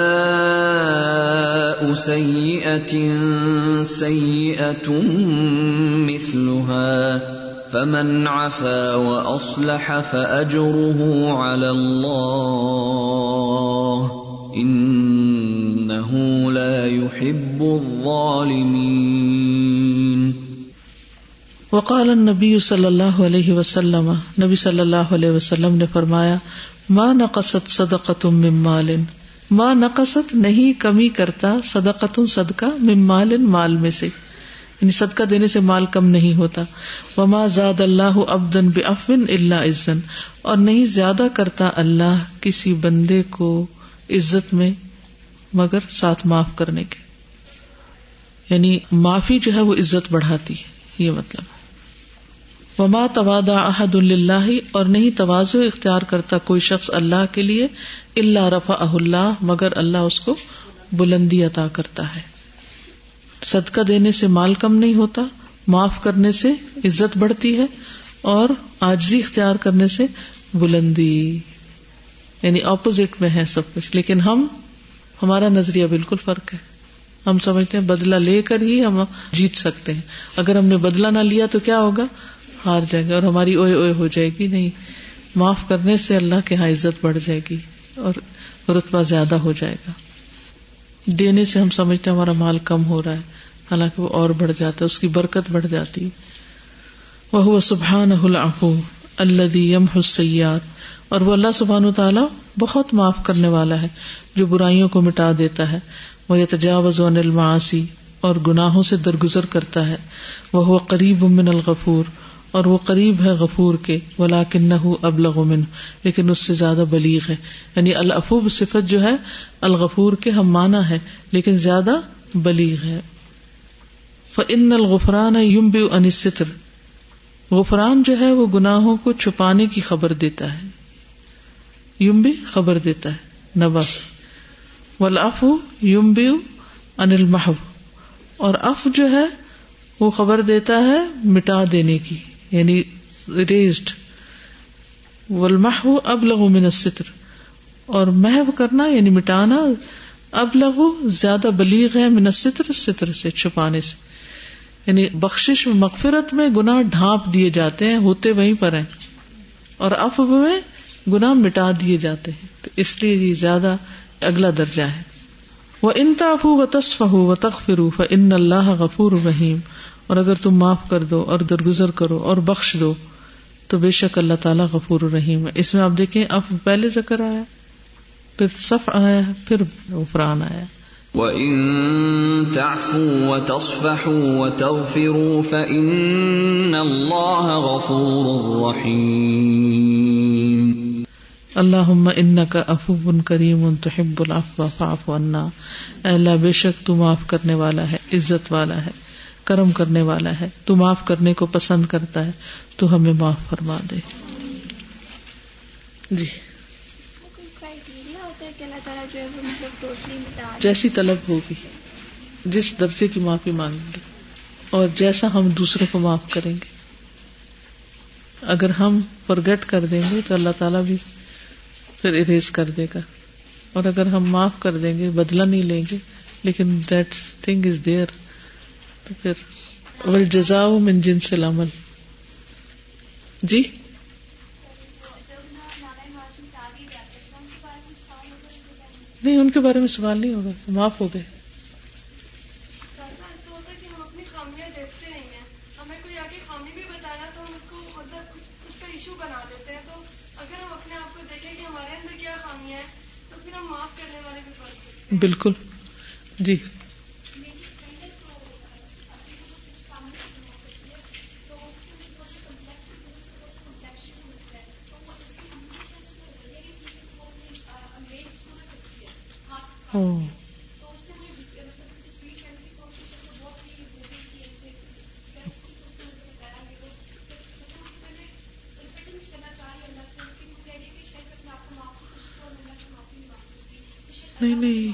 سيئة سيئة مثلها فمن عفا وأصلح فأجره على الله إنه لا يحب الظالمين. وقال النبی صلی اللہ علیہ وسلم، نبی صلی اللہ علیہ وسلم نے فرمایا ماں نقصت صدقت من مال ماں نقصت نہیں، کمی کرتا صدقت صدقہ من مال مال میں سے۔ یعنی صدقہ دینے سے مال کم نہیں ہوتا۔ وما زاد اللہ ابدن بفن اللہ عزن۔ اور نہیں زیادہ کرتا اللہ کسی بندے کو عزت میں، مگر ساتھ معاف کرنے کے۔ یعنی معافی جو ہے وہ عزت بڑھاتی ہے۔ یہ مطلب۔ وما توادا احد اللہ اور نہیں توازو اختیار کرتا کوئی شخص اللہ کے لیے اللہ رفا اللہ، مگر اللہ اس کو بلندی عطا کرتا ہے۔ صدقہ دینے سے مال کم نہیں ہوتا، معاف کرنے سے عزت بڑھتی ہے اور آجزی اختیار کرنے سے بلندی۔ یعنی اپوزٹ میں ہے سب کچھ، لیکن ہم، ہمارا نظریہ بالکل فرق ہے۔ ہم سمجھتے ہیں بدلا لے کر ہی ہم جیت سکتے ہیں۔ اگر ہم نے بدلا نہ لیا تو کیا ہوگا؟ ہار جائیں گے اور ہماری اوے اوے ہو جائے گی۔ نہیں، معاف کرنے سے اللہ کے یہاں عزت بڑھ جائے گی اور رتبہ زیادہ ہو جائے گا۔ دینے سے ہم سمجھتے ہیں ہمارا مال کم ہو رہا ہے، حالانکہ وہ اور بڑھ جاتا ہے، اس کی برکت بڑھ جاتی۔ وہ سبحان اللہ یم حسیات اور وہ اللہ سبحان تعالیٰ بہت معاف کرنے والا ہے، جو برائیوں کو مٹا دیتا ہے۔ وہ یتجاوز المعاصی اور گناہوں سے درگزر کرتا ہے۔ وہ قریب من الغفور۔ اور وہ قریب ہے غفور کے ولا کن ابلغ من لیکن اس سے زیادہ بلیغ ہے۔ یعنی الافوب صفت جو ہے، الغفور کے ہم مانا ہے، لیکن زیادہ بلیغ ہے۔ فن الغفران یم بی ستر غفران جو ہے، وہ گناہوں کو چھپانے کی خبر دیتا ہے۔ یم بھی خبر دیتا ہے نبس ولاف یم بی انل محب اور اف جو ہے، وہ خبر دیتا ہے مٹا دینے کی۔ یعنی ریزڈ ولمح اب لہو من اور محو کرنا یعنی مٹانا اب لہو زیادہ بلیغ ہے من ستر ستر سے چھپانے سے۔ یعنی بخش مغفرت میں گنا ڈھانپ دیے جاتے ہیں، ہوتے وہیں پر ہیں۔ اور اف میں گنا مٹا دیے جاتے ہیں۔ تو اس لیے یہ زیادہ اگلا درجہ ہے۔ وہ انتاف و تصف ہو و تخفروف ان اللہ غفور رحیم اور اگر تم معاف کر دو اور درگزر کرو اور بخش دو تو بے شک اللہ تعالیٰ غفور الرحیم ہے۔ اس میں آپ دیکھیں اب پہلے ذکر آیا پھر صف آیا پھر عفران آیا۔ وَإِن تَعْفُوا وَتَصْفَحُوا وَتَغْفِرُوا فَإِنَّ اللَّهَ غَفُورٌ رَحِيمٌ۔ اللہم انکا عفو کریم تحب العفو فاعف عنا۔ اے اللہ بے شک تو معاف کرنے والا ہے عزت والا ہے۔ کرم کرنے والا ہے تو معاف کرنے کو پسند کرتا ہے تو ہمیں معاف فرما دے۔ جی۔ جیسی طلب ہوگی، جس درجے کی معافی مانگیں گے اور جیسا ہم دوسروں کو معاف کریں گے۔ اگر ہم فرگٹ کر دیں گے تو اللہ تعالیٰ بھی پھر اریز کر دے گا۔ اور اگر ہم معاف کر دیں گے بدلا نہیں لیں گے، لیکن دیٹ تھنگ از دیئر تو پھر جزا من جن سے لامل جی؟ نہیں، ان کے بارے میں سوال نہیں ہوگا، معاف ہو گئے۔ بالکل۔ جی۔ نہیں نہیں،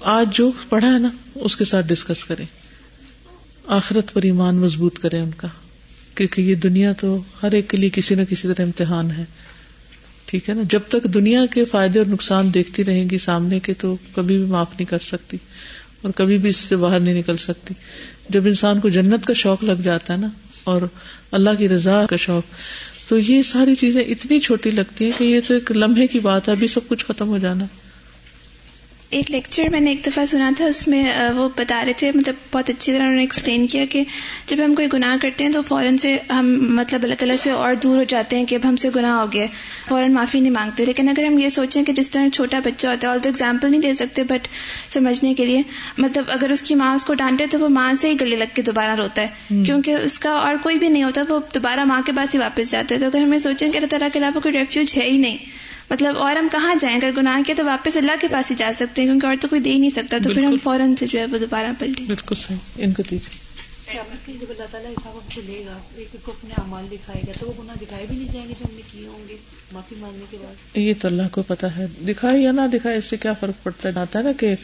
آج جو پڑھا ہے نا، اس کے ساتھ ڈسکس کریں۔ آخرت پر ایمان مضبوط کریں ان کا، کیونکہ یہ دنیا تو ہر ایک کے لیے کسی نہ کسی طرح امتحان ہے۔ ٹھیک ہے نا؟ جب تک دنیا کے فائدے اور نقصان دیکھتی رہیں گی سامنے کے تو کبھی بھی معاف نہیں کر سکتی اور کبھی بھی اس سے باہر نہیں نکل سکتی۔ جب انسان کو جنت کا شوق لگ جاتا ہے نا اور اللہ کی رضا کا شوق، تو یہ ساری چیزیں اتنی چھوٹی لگتی ہیں کہ یہ تو ایک لمحے کی بات ہے، ابھی سب کچھ ختم ہو جانا۔ ایک لیکچر میں نے ایک دفعہ سنا تھا اس میں وہ بتا رہے تھے مطلب بہت اچھی طرح انہوں نے ایکسپلین کیا کہ جب ہم کوئی گناہ کرتے ہیں تو فوراً سے ہم مطلب اللہ تعالیٰ سے اور دور ہو جاتے ہیں کہ اب ہم سے گناہ ہو گیا فوراً معافی نہیں مانگتے۔ لیکن اگر ہم یہ سوچیں کہ جس طرح چھوٹا بچہ ہوتا ہے اور تو ایگزامپل نہیں دے سکتے بٹ سمجھنے کے لیے مطلب اگر اس کی ماں اس کو ڈانٹے تو وہ ماں سے ہی گلے لگ کے دوبارہ روتا ہے۔ کیونکہ اس کا اور کوئی بھی نہیں ہوتا وہ دوبارہ ماں کے پاس ہی واپس جاتا ہے۔ تو اگر ہمیں سوچیں کہ اللہ تعالیٰ کے علاوہ کوئی ریفیوج ہے ہی نہیں مطلب اور ہم کہاں جائیں؟ اگر گناہ کے تو واپس اللہ کے پاس ہی جا سکتے ہیں کیونکہ اور تو کوئی دے ہی نہیں سکتا تو پھر ہم فوراً سے جو ہے وہ دوبارہ پلٹیں۔ بالکل صحیح۔ ان کو دیجیے جب اللہ تعالیٰ حساب کو لے گا ایک کو اپنے اعمال دکھائے گا تو وہ گناہ دکھائے بھی نہیں جائیں گے جو ہم نے کیے ہوں گے۔ معافی مانگنے کے بعد۔ یہ تو اللہ کو پتا ہے۔ دکھائے یا نہ دکھائے اس سے کیا فرق پڑتا ہے؟ آتا ہے نا کہ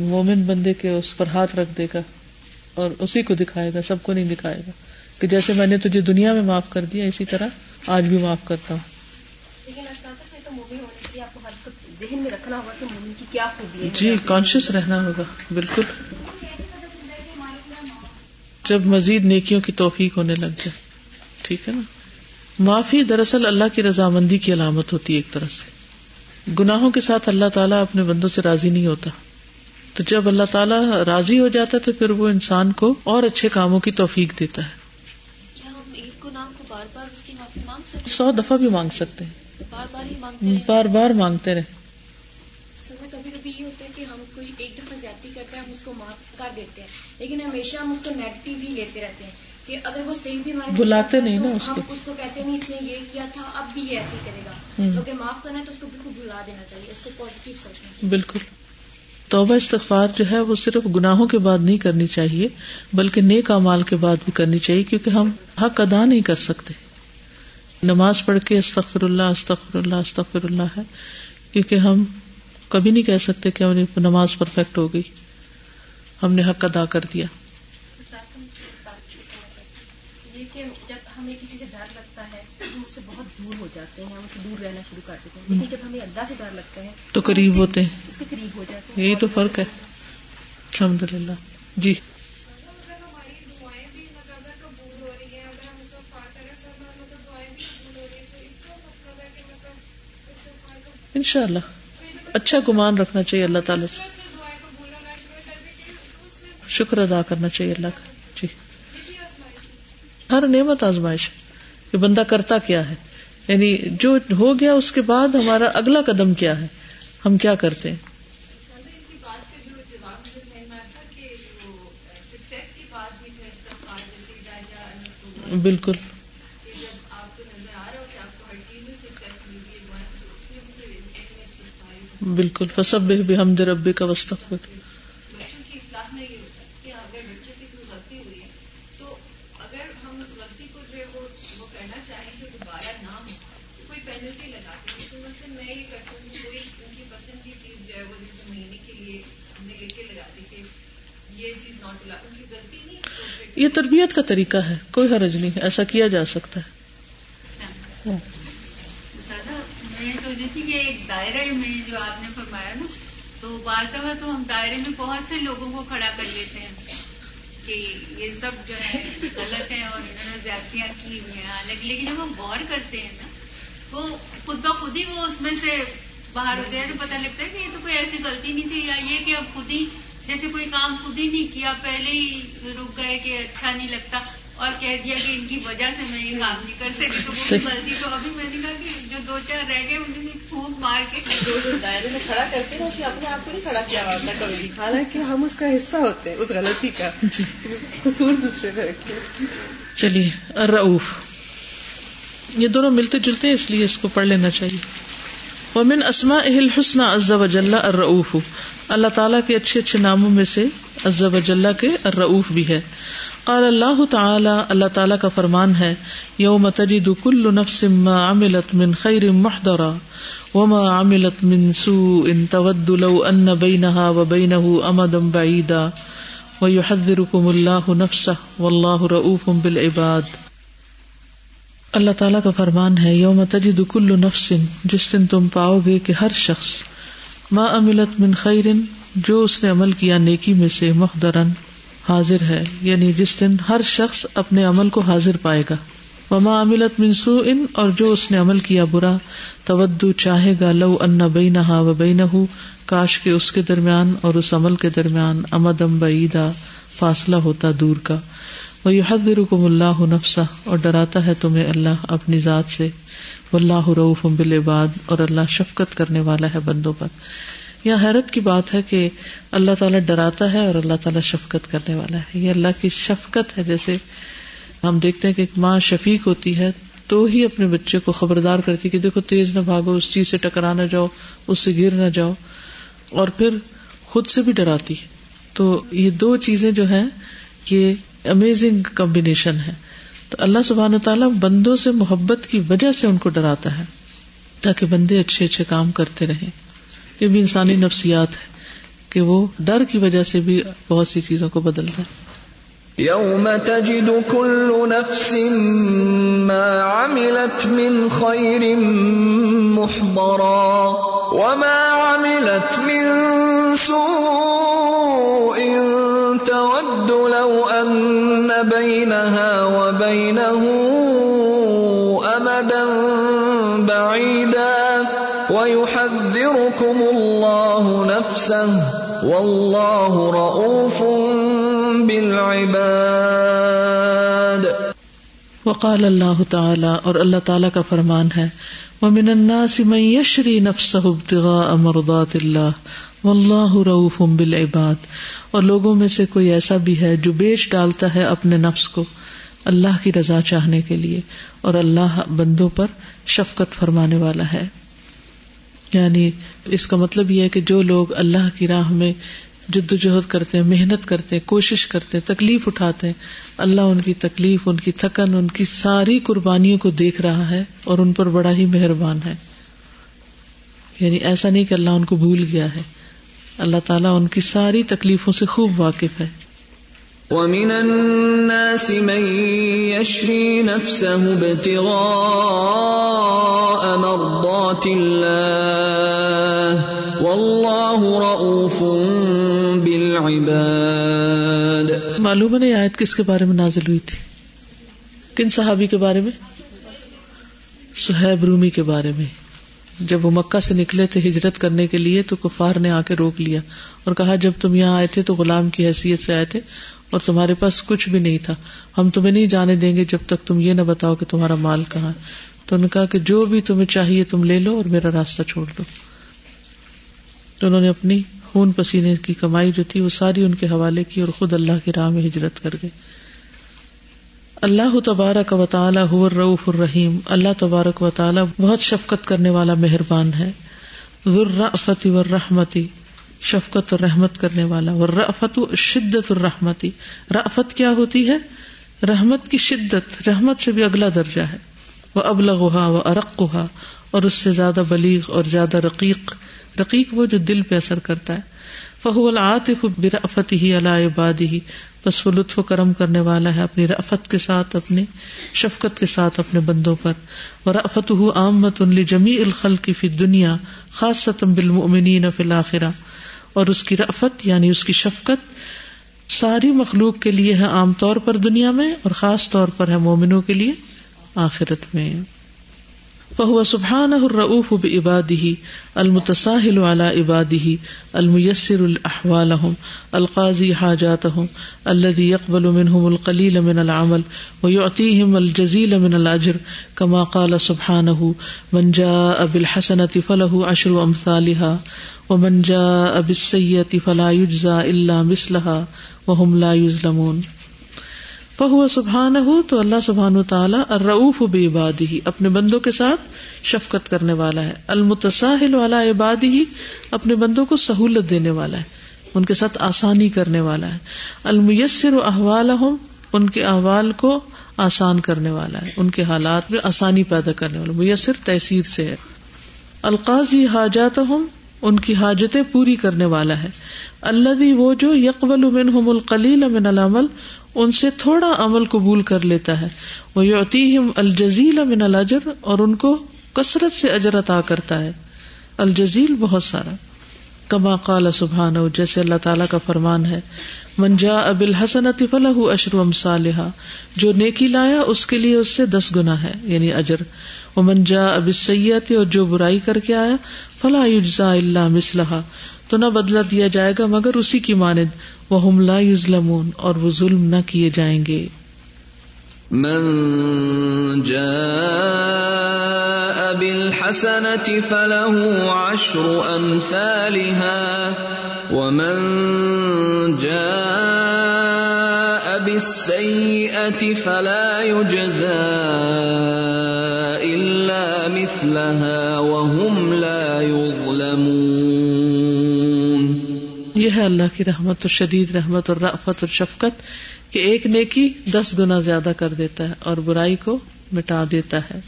مومن بندے کے اس پر ہاتھ رکھ دے گا اور اسی کو دکھائے گا سب کو نہیں دکھائے گا۔ کہ جیسے میں نے تجھے دنیا میں معاف کر دیا اسی طرح آج بھی معاف کرتا ہوں۔ ذہن میں رکھنا ہوگا کہ مومن کی کیا خوبی ہے۔ جی کانشیس رہنا ہوگا بالکل۔ جب مزید نیکیوں کی توفیق ہونے لگ جائے۔ ٹھیک ہے نا؟ معافی دراصل اللہ کی رضامندی کی علامت ہوتی ہے ایک طرح سے۔ گناہوں کے ساتھ اللہ تعالیٰ اپنے بندوں سے راضی نہیں ہوتا۔ تو جب اللہ تعالیٰ راضی ہو جاتا ہے تو پھر وہ انسان کو اور اچھے کاموں کی توفیق دیتا ہے۔ سو دفعہ بھی مانگ سکتے ہیں۔ بار بار مانگتے رہے۔ کبھی کبھی یہ ہوتا ہے کہ ہم کوئی ایک دفعہ زیادتی کرتے ہیں ہم اس کو معاف کر دیتے ہیں۔ لیکن ہمیشہ ہم اس کو نیگیٹو ہی لیتے رہتے ہیں کہ اگر وہ صحیح بھی ہمارے بلاتے نہیں نا ہم اس کو کہتے اس نے یہ کیا تھا اب بھی یہ ایسے کرے گا۔ اگر معاف کرنا ہے تو اس کو بالکل بلا دینا چاہیے اس کو سوچنا چاہیے۔ بالکل۔ توبہ استغفار جو ہے وہ صرف گناہوں کے بعد نہیں کرنی چاہیے بلکہ نیک امال کے بعد بھی کرنی چاہیے کیونکہ ہم حق ادا نہیں کر سکتے۔ نماز پڑھ کے استغفر اللہ استغفر اللہ استغفر اللہ ہے کیونکہ ہم کبھی نہیں کہہ سکتے کہ ہماری نماز پرفیکٹ ہو گئی۔ ہم نے حق ادا کر دیا۔ تو قریب ہوتے ہیں۔ یہی تو فرق ہے۔ الحمد للہ جی۔ انشاء اللہ اچھا گمان رکھنا چاہیے اللہ تعالی سے۔ شکر ادا کرنا چاہیے اللہ کا۔ جی۔ ہر نعمت آزمائش کہ بندہ کرتا کیا ہے۔ یعنی جو ہو گیا اس کے بعد ہمارا اگلا قدم کیا ہے؟ ہم کیا کرتے ہیں؟ بالکل۔ بالکل فسب بھی ہم ربی کا وسط یہ تربیت کا طریقہ ہے کوئی حرج نہیں ایسا کیا جا سکتا ہے۔ میں کہ ایک دائرہ میں جو آپ نے فرمایا نا، تو بعض دفعہ تو ہم دائرے میں بہت سے لوگوں کو کھڑا کر لیتے ہیں کہ یہ سب جو ہے غلط ہے اور انہوں نے زیادتیاں کی ہوئی ہیں۔ ہاں، حالانکہ لیکن جب ہم غور کرتے ہیں نا وہ خود بخود ہی وہ اس میں سے باہر ہو گیا تو پتہ لگتا ہے کہ یہ تو کوئی ایسی غلطی نہیں تھی، یا یہ کہ اب خود ہی جیسے کوئی کام خود ہی نہیں کیا، پہلے ہی رک گئے کہ اچھا نہیں لگتا۔ اور کہہ دیا کہ ان کی وجہ سے میں یہ کام نہیں کر سکتی تو وہ غلطی تو ابھی میں نے کہا کہ جو دو چار رہ گئے انہیں پھونک مار کے۔ دائرے میں کھڑا کرتے ہیں اس نے اپنے آپ کو نہیں کھڑا کیا ہوتا کبھی بھی۔ حالانکہ ہم اس کا حصہ ہوتے ہیں اس غلطی کا۔ قصور دوسرے کا رکھتے۔ چلیے الرؤوف۔ یہ دونوں ملتے جلتے ہیں اس لیے اس کو پڑھ لینا چاہیے۔ ومن اسماء الحسن عز وجل الرؤوف۔ اللہ تعالیٰ کے اچھے اچھے ناموں میں سے عز وجل کے الرؤوف بھی ہے۔ قال اللہ تعالی، اللہ تعالیٰ کا فرمان ہے، یوم تجد کل نفس ما عملت من خیر محضرا، وما عملت من سوء تود لو ان بینها وبینه امدا بعیدا ويحذركم الله نفسه والله رؤوف بالعباد۔ اللہ تعالیٰ کا فرمان ہے، یوم تجد کل نفس، جس دن تم پاؤ گے کہ ہر شخص، ما عملت من خیر، جو اس نے عمل کیا نیکی میں سے محدرن حاضر ہے یعنی جس دن ہر شخص اپنے عمل کو حاضر پائے گا۔ وما عملت منسو ان اور جو اس نے عمل کیا برا تودو چاہے گا لو ان بئی نہا و بئی نہ کاش کے اس کے درمیان اور اس عمل کے درمیان امدم بعیدا فاصلہ ہوتا دور کا۔ وہ حدرکم اللہ نفسا اور ڈراتا ہے تمہیں اللہ اپنی ذات سے۔ اللہ روف بالعباد، اور اللہ شفقت کرنے والا ہے بندوں پر۔ یہاں حیرت کی بات ہے کہ اللہ تعالیٰ ڈراتا ہے اور اللہ تعالیٰ شفقت کرنے والا ہے۔ یہ اللہ کی شفقت ہے۔ جیسے ہم دیکھتے ہیں کہ ایک ماں شفیق ہوتی ہے تو ہی اپنے بچے کو خبردار کرتی کہ دیکھو تیز نہ بھاگو، اس چیز سے ٹکرا نہ جاؤ، اس سے گر نہ جاؤ۔ اور پھر خود سے بھی ڈراتی ہے۔ تو یہ دو چیزیں جو ہیں، یہ امیزنگ کمبینیشن ہے تو اللہ سبحان و تعالیٰ بندوں سے محبت کی وجہ سے ان کو ڈراتا ہے تاکہ بندے اچھے اچھے کام کرتے رہیں۔ یہ بھی انسانی نفسیات ہے کہ وہ ڈر کی وجہ سے بھی بہت سی چیزوں کو بدلتا ہے۔ يوم تجد كل نفس ما عملت من خير محضرا وما عملت من سوء تود لو أن بينها وبينه أمدا بعيدا ويحذر ويحذركم الله نفسه والله رؤوف بالعباد۔ وقال اللہ تعالی اور اللہ تعالیٰ کا فرمان ہے، ومن الناس من يشري نفسه ابتغاء مرضات الله والله رؤوف بالعباد۔ اور لوگوں میں سے کوئی ایسا بھی ہے جو بیچ ڈالتا ہے اپنے نفس کو اللہ کی رضا چاہنے کے لیے، اور اللہ بندوں پر شفقت فرمانے والا ہے۔ یعنی اس کا مطلب یہ ہے کہ جو لوگ اللہ کی راہ میں جد و جہد کرتے ہیں، محنت کرتے ہیں، کوشش کرتے ہیں، تکلیف اٹھاتے ہیں، اللہ ان کی تکلیف، ان کی تھکن، ان کی ساری قربانیوں کو دیکھ رہا ہے اور ان پر بڑا ہی مہربان ہے۔ یعنی ایسا نہیں کہ اللہ ان کو بھول گیا ہے۔ اللہ تعالیٰ ان کی ساری تکلیفوں سے خوب واقف ہے۔ ومن الناس من يشري نفسه ابتغاء مرضات الله والله رؤوف بالعباد. معلوم ہے آیت کس کے بارے میں نازل ہوئی تھی؟ کن صحابی کے بارے میں؟ سہیب رومی کے بارے میں۔ جب وہ مکہ سے نکلے تھے ہجرت کرنے کے لیے تو کفار نے آ کے روک لیا اور کہا، جب تم یہاں آئے تھے تو غلام کی حیثیت سے آئے تھے اور تمہارے پاس کچھ بھی نہیں تھا۔ ہم تمہیں نہیں جانے دیں گے جب تک تم یہ نہ بتاؤ کہ تمہارا مال کہاں تو نے کہا کہ جو بھی تمہیں چاہیے تم لے لو اور میرا راستہ چھوڑ دو۔ تو انہوں نے اپنی خون پسینے کی کمائی جو تھی وہ ساری ان کے حوالے کی اور خود اللہ کی راہ میں ہجرت کر گئے۔ اللہ تبارک و تعالیٰ رعف الرحیم۔ اللہ تبارک و تعالیٰ بہت شفقت کرنے والا مہربان ہے۔ ذرافتی و رحمتی شفقت اور رحمت کرنے والا. وہ رفت شدت الرحمتی رافت کیا ہوتی ہے؟ رحمت کی شدت، رحمت سے بھی اگلا درجہ ہے. وہ ابلغ و ارق اور اس سے زیادہ بلیغ اور زیادہ رقیق. رقیق وہ جو دل پہ اثر کرتا ہے. فہو العاطف برافت ہی اللہ عباد ہی بس وہ لطف و کرم کرنے والا ہے اپنی رفت کے ساتھ اپنے شفقت کے ساتھ اپنے بندوں پر. وہ رفت ہُ آمت ان جمی الخل کی فی دنیا خاص ستم بالمؤمنین فی الآخرہ اور اس کی رفت یعنی اس کی شفقت ساری مخلوق کے لیے ہے عام طور پر دنیا میں اور خاص طور پر ہے مومنوں کے لیے آخرت میں۔ فهو سبحانه الرؤوف بعباده المتساهل على عباده الميسر الاحوالهم القاضي حاجاتهم الذي يقبل منهم القليل من العمل ويعطيهم الجزيل من الاجر كما قال سبحانه من جاء بالحسنه فله عشر امثالها ومن جاء بالسيئه فلا يجزى الا مثلها وهم لا يظلمون فہو سبحان ہو تو اللہ سبحان تعالیٰ الرعوف بے عباد ہی اپنے بندوں کے ساتھ شفقت کرنے والا ہے۔ المتساہل والا عباد ہی اپنے بندوں کو سہولت دینے والا ہے۔ ان کے ساتھ آسانی کرنے والا ہے۔ المیسر احوال ان کے احوال کو آسان کرنے والا ہے۔ ان کے حالات میں آسانی پیدا کرنے والا میسر تحصیر سے ہے۔ القاضی حاجات ہوں ان کی حاجتیں پوری کرنے والا ہے۔ اللہ وہ جو یقبل منہم القلیل من العمل ان سے تھوڑا عمل قبول کر لیتا ہے۔ وہ یوتیم الجزیل من الجر اور ان کو کثرت سے اجر عطا کرتا ہے۔ الجزیل بہت سارا۔ کما قال سبحان جیسے اللہ تعالیٰ کا فرمان ہے۔ منجا اب الحسنت فلاح اشر امسالحا جو نیکی لایا، اس کے لیے اس سے دس گنا ہے یعنی اجر۔ وہ منجا اب سیات اور جو برائی کر کے آیا فلاح یجزا اللہ مسلح تو نہ بدلا دیا جائے گا، مگر اسی کی مانند وہ حملہ یوزلمون اور وہ ظلم نہ کیے جائیں گے۔ من جاء بالحسنة فله عشر أمثالها، ومن جاء بالسيئة فلا يجزى إلا مثلها، وهم ہے اللہ کی رحمت اور شدید رحمت اور رأفت اور شفقت کہ ایک نیکی دس گنا زیادہ کر دیتا ہے اور برائی کو مٹا دیتا ہے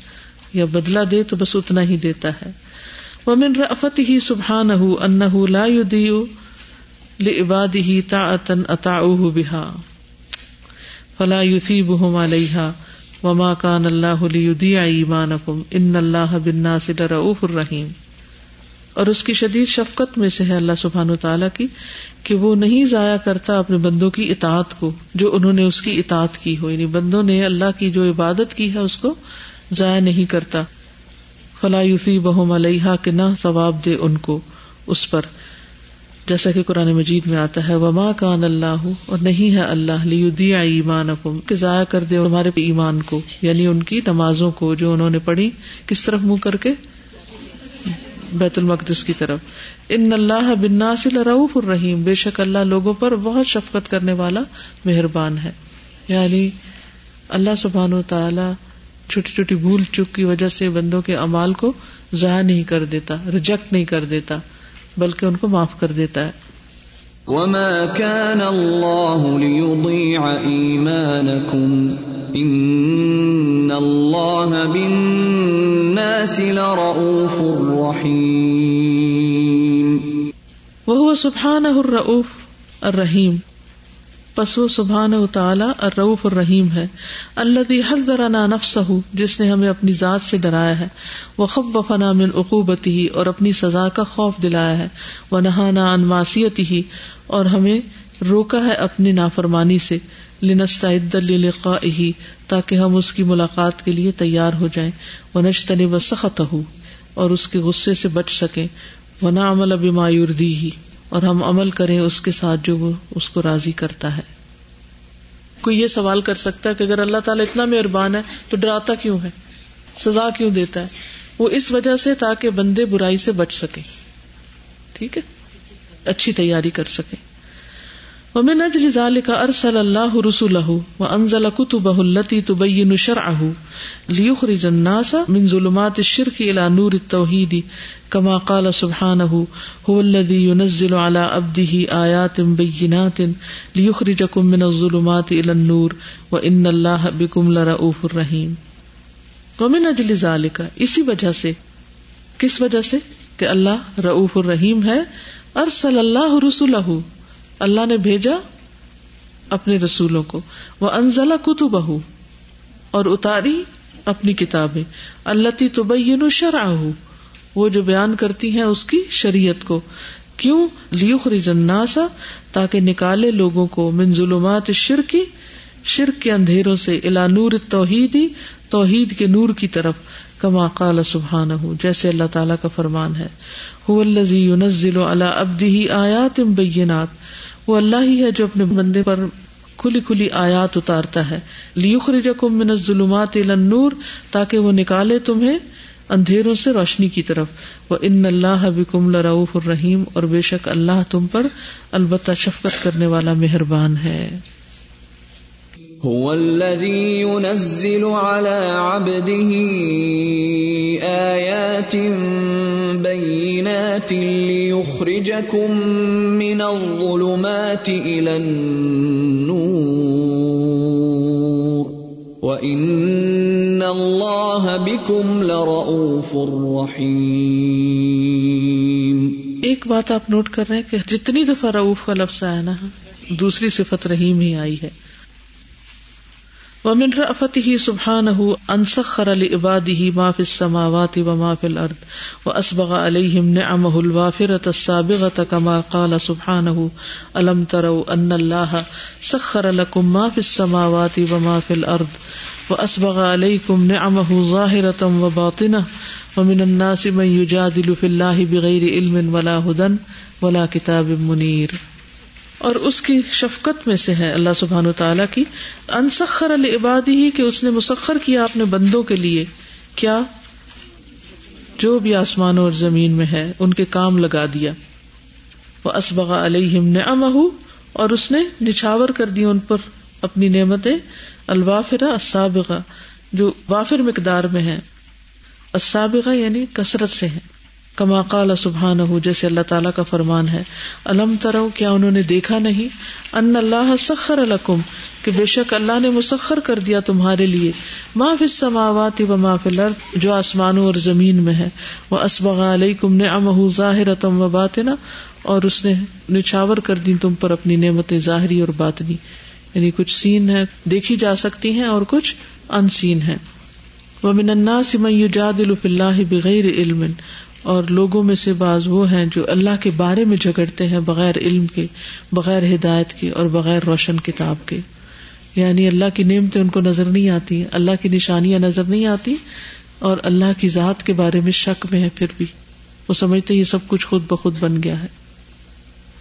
یا بدلا دے تو بس اتنا ہی دیتا ہے۔ وہ من رفت ہی سبحان ان لا عباد ہی تا اتن اتا بحا فلا یوفی بہم علیہ وما کان اللہ ایمان ان اللہ بنا سے رعف الرحیم۔ اور اس کی شدید شفقت میں سے ہے اللہ سبحان و تعالیٰ کی کہ وہ نہیں ضائع کرتا اپنے بندوں کی اطاعت کو جو انہوں نے اس کی اطاعت کی ہو۔ یعنی بندوں نے اللہ کی جو عبادت کی ہے اس کو ضائع نہیں کرتا۔ فلاحی بہم علیہ کے نہ ثواب دے ان کو اس پر۔ جیسا کہ قرآن مجید میں آتا ہے، وما کان اللہ اور نہیں ہے اللہ لی ایمان کہ ضائع کر دے ہمارے ایمان کو یعنی ان کی نمازوں کو جو انہوں نے پڑھی۔ کس طرف منہ کر کے؟ بیت المقدس کی طرف۔ ان اللہ بناس رعف الرحیم۔ بے شک اللہ لوگوں پر بہت شفقت کرنے والا مہربان ہے۔ یعنی اللہ سبحان و تعالی چھوٹی چھوٹی بھول چک کی وجہ سے بندوں کے امال کو ضائع نہیں کر دیتا، ریجیکٹ نہیں کر دیتا، بلکہ ان کو معاف کر دیتا ہے۔ وما كان الله ليضيع ايمانكم ان الله بالناس لرؤوف رحيم. وهو سبحانه الرؤوف الرحيم. پس وہ سبحان تعالی الرؤوف الرحیم ہے اللہ حضرنا نفسه، جس نے ہمیں اپنی ذات سے ڈرایا ہے وہ خفنا من عقوبته اور اپنی سزا کا خوف دلایا ہے وہ نہانا ان معصیته اور ہمیں روکا ہے اپنی نافرمانی سے لنستا لقا تاکہ ہم اس کی ملاقات کے لیے تیار ہو جائیں۔ وہ نشتن و سخت ہو اور اس کے غصے سے بچ سکے۔ وہ نہ عمل اب مایور دی ہی اور ہم عمل کریں اس کے ساتھ جو وہ اس کو راضی کرتا ہے۔ کوئی یہ سوال کر سکتا ہے کہ اگر اللہ تعالیٰ اتنا مہربان ہے، تو ڈراتا کیوں ہے؟ سزا کیوں دیتا ہے؟ وہ اس وجہ سے تاکہ بندے برائی سے بچ سکے ٹھیک ہے؟ اچھی تیاری کر سکے ومن اجل ذلك ارسل الله رسله وانزل كتبه التي تبين شرعه ليخرج الناس من ظلمات الشرك الى نور التوحيد كما قال سبحانه هو الذي ينزل على عبده ايات بينات ليخرجكم من الظلمات الى النور وان الله بكم لرؤوف رحيم ومن اجل ذلك اسی وجہ سے کس وجہ سے کہ اللہ رؤوف الرحیم ہے ارسل اللہ رسول اللہ نے بھیجا اپنے رسولوں کو۔ وہ انزلہ کتب اور اتاری اپنی کتابیں۔ اللہ تبین شرع وہ جو بیان کرتی ہیں اس کی شریعت کو۔ کیوں؟ لیخری جناسا تاکہ نکالے لوگوں کو من ظلمات شرکی شرک کے اندھیروں سے الا نور توحیدی توحید کے نور کی طرف، کما قال سبحان جیسے اللہ تعالیٰ کا فرمان ہے۔ ينزل على عبده آیات بینات وہ اللہ ہی ہے جو اپنے بندے پر کھلی کھلی آیات اتارتا ہے۔ لیخرجکم من الظلمات الى النور تاکہ وہ نکالے تمہیں اندھیروں سے روشنی کی طرف۔ وہ ان اللہ بکم لرؤوف الرحیم اور بے شک اللہ تم پر البتہ شفقت کرنے والا مہربان ہے۔ هو الذي ينزل على عبده آيات بينات ليخرجكم من الظلمات إلى النور. وإن الله بكم لرؤوف رحيم. ایک بات آپ نوٹ کر رہے ہیں کہ جتنی دفعہ رعوف کا لفظ آیا نا، دوسری صفت رحیم ہی آئی ہے۔ ومن رأفته سبحانه أن سخر لعباده ما في السماوات وما في الأرض وأسبغ عليهم نعمه الوافرة السابغة كما قال سبحانه ألم تروا أن الله سخر لكم ما في السماوات وما في الأرض وأسبغ عليكم نعمه ظاهرة وباطنة ومن الناس من يجادل في الله بغير علم ولا هدى ولا كتاب منير اور اس کی شفقت میں سے ہے اللہ سبحان تعالیٰ کی۔ انسخر العبادی ہی کہ اس نے مسخر کیا اپنے بندوں کے لیے۔ کیا؟ جو بھی آسمان اور زمین میں ہے، ان کے کام لگا دیا۔ وہ اسبغ علیہم نے اور اس نے نچھاور کر دیا ان پر اپنی نعمتیں۔ الوافرا اسابغہ جو وافر مقدار میں ہے اسابغہ یعنی کثرت سے ہے کما قال سبحان ہو جیسے اللہ تعالیٰ کا فرمان ہے۔ الم ترو، کیا انہوں نے دیکھا نہیں؟ ان اللہ سخر الکم کہ بے شک اللہ نے مسخر کر دیا تمہارے لیے۔ ما فی السماوات و ما فی الارض، جو آسمانوں اور زمین میں ہے۔ وہ اسبغ علیکم نعمہ ظاہرتم و باطنہ، اور اس نے نچھاور کر دی تم پر اپنی نعمتیں ظاہری اور باطنی۔ یعنی کچھ سین ہے دیکھی جا سکتی ہیں، اور کچھ ان سین ہے وہ من الناس من یجادل فی اللہ بغیر علم۔ اور لوگوں میں سے بعض وہ ہیں جو اللہ کے بارے میں جھگڑتے ہیں بغیر علم کے، بغیر ہدایت کے اور بغیر روشن کتاب کے۔ یعنی اللہ کی نعمتیں ان کو نظر نہیں آتی، اللہ کی نشانیاں نظر نہیں آتی اور اللہ کی ذات کے بارے میں شک میں ہے پھر بھی۔ وہ سمجھتے یہ سب کچھ خود بخود بن گیا ہے۔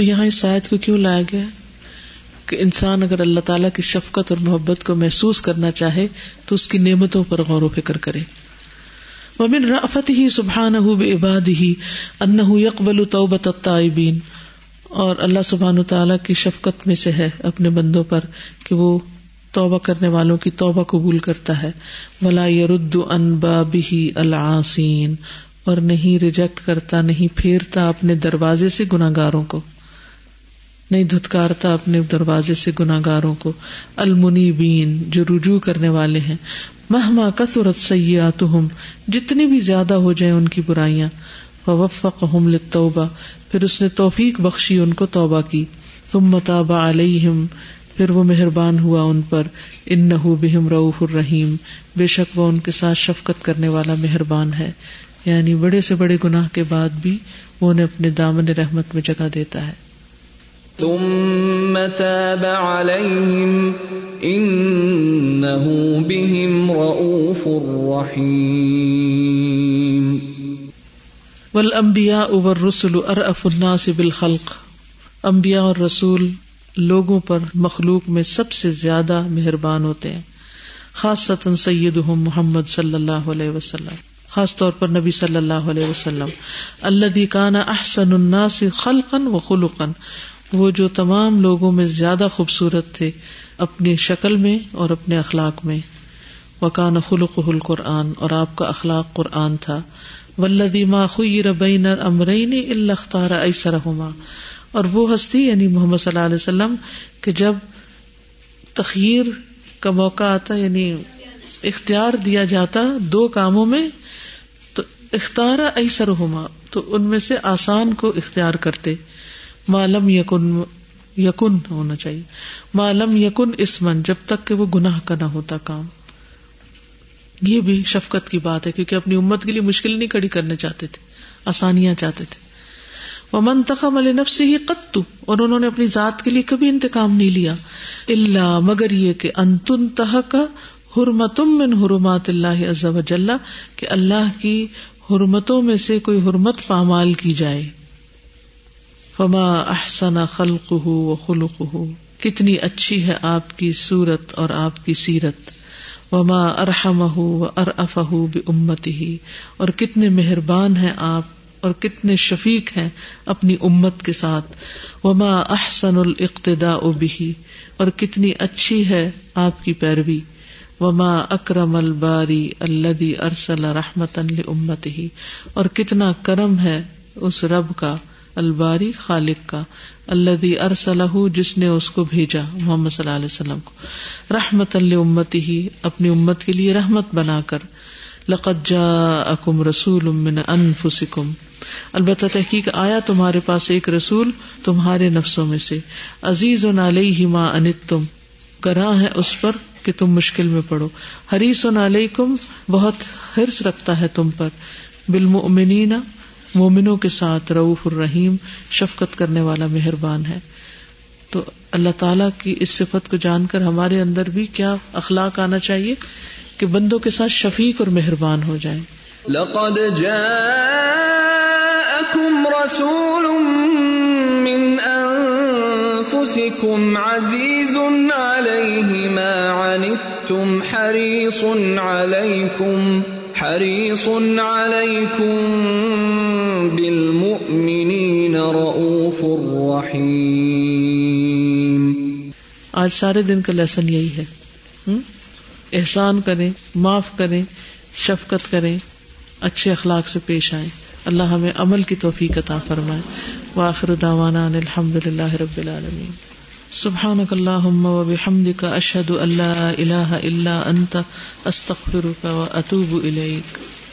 تو یہاں اس آیت کو کیوں لایا گیا؟ کہ انسان اگر اللہ تعالیٰ کی شفقت اور محبت کو محسوس کرنا چاہے تو اس کی نعمتوں پر غور و فکر کرے۔ ومن رافت ہی سبحان عباد ہی ان یقبل توبت اور اللہ سبحان تعالیٰ کی شفقت میں سے ہے اپنے بندوں پر کہ وہ توبہ کرنے والوں کی توبہ قبول کرتا ہے۔ ولا یرد ان بابی العاصین اور نہیں ریجیکٹ کرتا، نہیں پھیرتا اپنے دروازے سے گناگاروں کو۔ نہیں دھتکارتا اپنے دروازے سے گناگاروں کو۔ المنی بین جو رجوع کرنے والے ہیں۔ مہما کثرت سیات جتنی بھی زیادہ ہو جائیں ان کی برائیاں۔ وفق توبہ پھر اس نے توفیق بخشی، ان کو توبہ کی۔ تم متابا علیہم، پھر وہ مہربان ہوا ان پر۔ ان نہ بہم روف الرحیم، بے شک وہ ان کے ساتھ شفقت کرنے والا مہربان ہے۔ یعنی بڑے سے بڑے گناہ کے بعد بھی وہ انہیں اپنے دامن رحمت میں جگہ دیتا ہے۔ ثم تاب عليهم إنه بهم رؤوف رحيم والأنبياء والرسل أرأف الناس بالخلق انبیاء اور رسول لوگوں پر مخلوق میں سب سے زیادہ مہربان ہوتے ہیں خاص سطن سید محمد صلی اللہ علیہ وسلم، خاص طور پر نبی صلی اللہ علیہ وسلم اللہ کانا احسن الناس خلقن و خلقن وہ جو تمام لوگوں میں زیادہ خوبصورت تھے، اپنی شکل میں اور اپنے اخلاق میں۔ وکان خلق القرآن، اور آپ کا اخلاق قرآن تھا۔ ولدی ما خوئی ربین امرین الختار ایسرہما۔ اور وہ ہستی یعنی محمد صلی اللہ علیہ وسلم، کہ جب تخیر کا موقع آتا یعنی اختیار دیا جاتا دو کاموں میں، تو اختارا ایسر ہوما تو ان میں سے آسان کو اختیار کرتے۔ معلوم یقن یقن ہونا چاہیے۔ معلوم یقن اسمن، جب تک کہ وہ گناہ کا نہ ہوتا کام۔ یہ بھی شفقت کی بات ہے، کیونکہ اپنی امت کے لیے مشکل نہیں کڑی کرنے چاہتے تھے، آسانیاں چاہتے تھے۔ وہ منتخب علی ہی قطو اور انہوں نے اپنی ذات کے لیے کبھی انتقام نہیں لیا۔ اللہ مگر یہ کہ انتن تہ کا حرمتم من حرمات اللہ عز و جل کہ اللہ کی حرمتوں میں سے کوئی حرمت پامال کی جائے۔ فما احسن خلق ہو و خلق کتنی اچھی ہے آپ کی صورت اور آپ کی سیرت، وما ارحم ہو و ارف بے امت ہی اور کتنے مہربان ہیں آپ اور کتنے شفیق ہیں اپنی امت کے ساتھ، وما احسن الاقتداء به، اور کتنی اچھی ہے آپ کی پیروی، وما اکرم الباری الدی ارسل رحمت امت ہی اور کتنا کرم ہے اس رب کا الباری خالق کا اللہ ارسلہ، جس نے اس کو بھیجا محمد صلی اللہ علیہ وسلم کو۔ رحمت اللہ ہی اپنی امت کے لیے رحمت بنا کر۔ لقت جا اکم رسول من انفسکم۔ البتہ تحقیق، آیا تمہارے پاس ایک رسول تمہارے نفسوں میں سے۔ عزیز و نالی ہی ماں انت تم کرا ہے اس پر کہ تم مشکل میں پڑو حریص و نالی کم بہت حرص رکھتا ہے تم پر۔ بالمؤمنین مومنوں کے ساتھ رعف الرحیم شفقت کرنے والا مہربان ہے۔ تو اللہ تعالی کی اس صفت کو جان کر ہمارے اندر بھی کیا اخلاق آنا چاہیے کہ بندوں کے ساتھ شفیق اور مہربان ہو جائیں۔ لقد جاءكم رسول من انفسكم عزيز عليه ما عنتم حريص عليكم حريص عليكم بالمؤمنين رؤوف رحيم. آج سارے دن کا لیسن یہی ہے۔ احسان کریں، معاف کریں، شفقت کریں، اچھے اخلاق سے پیش آئیں۔ اللہ ہمیں عمل کی توفیق عطا فرمائے۔ واخر دعوانا ان الحمد للہ رب العالمین۔ سبحانک اللہم و بحمدک اشہد اللہ الہ الا انت، استغفرک و اتوب الیک۔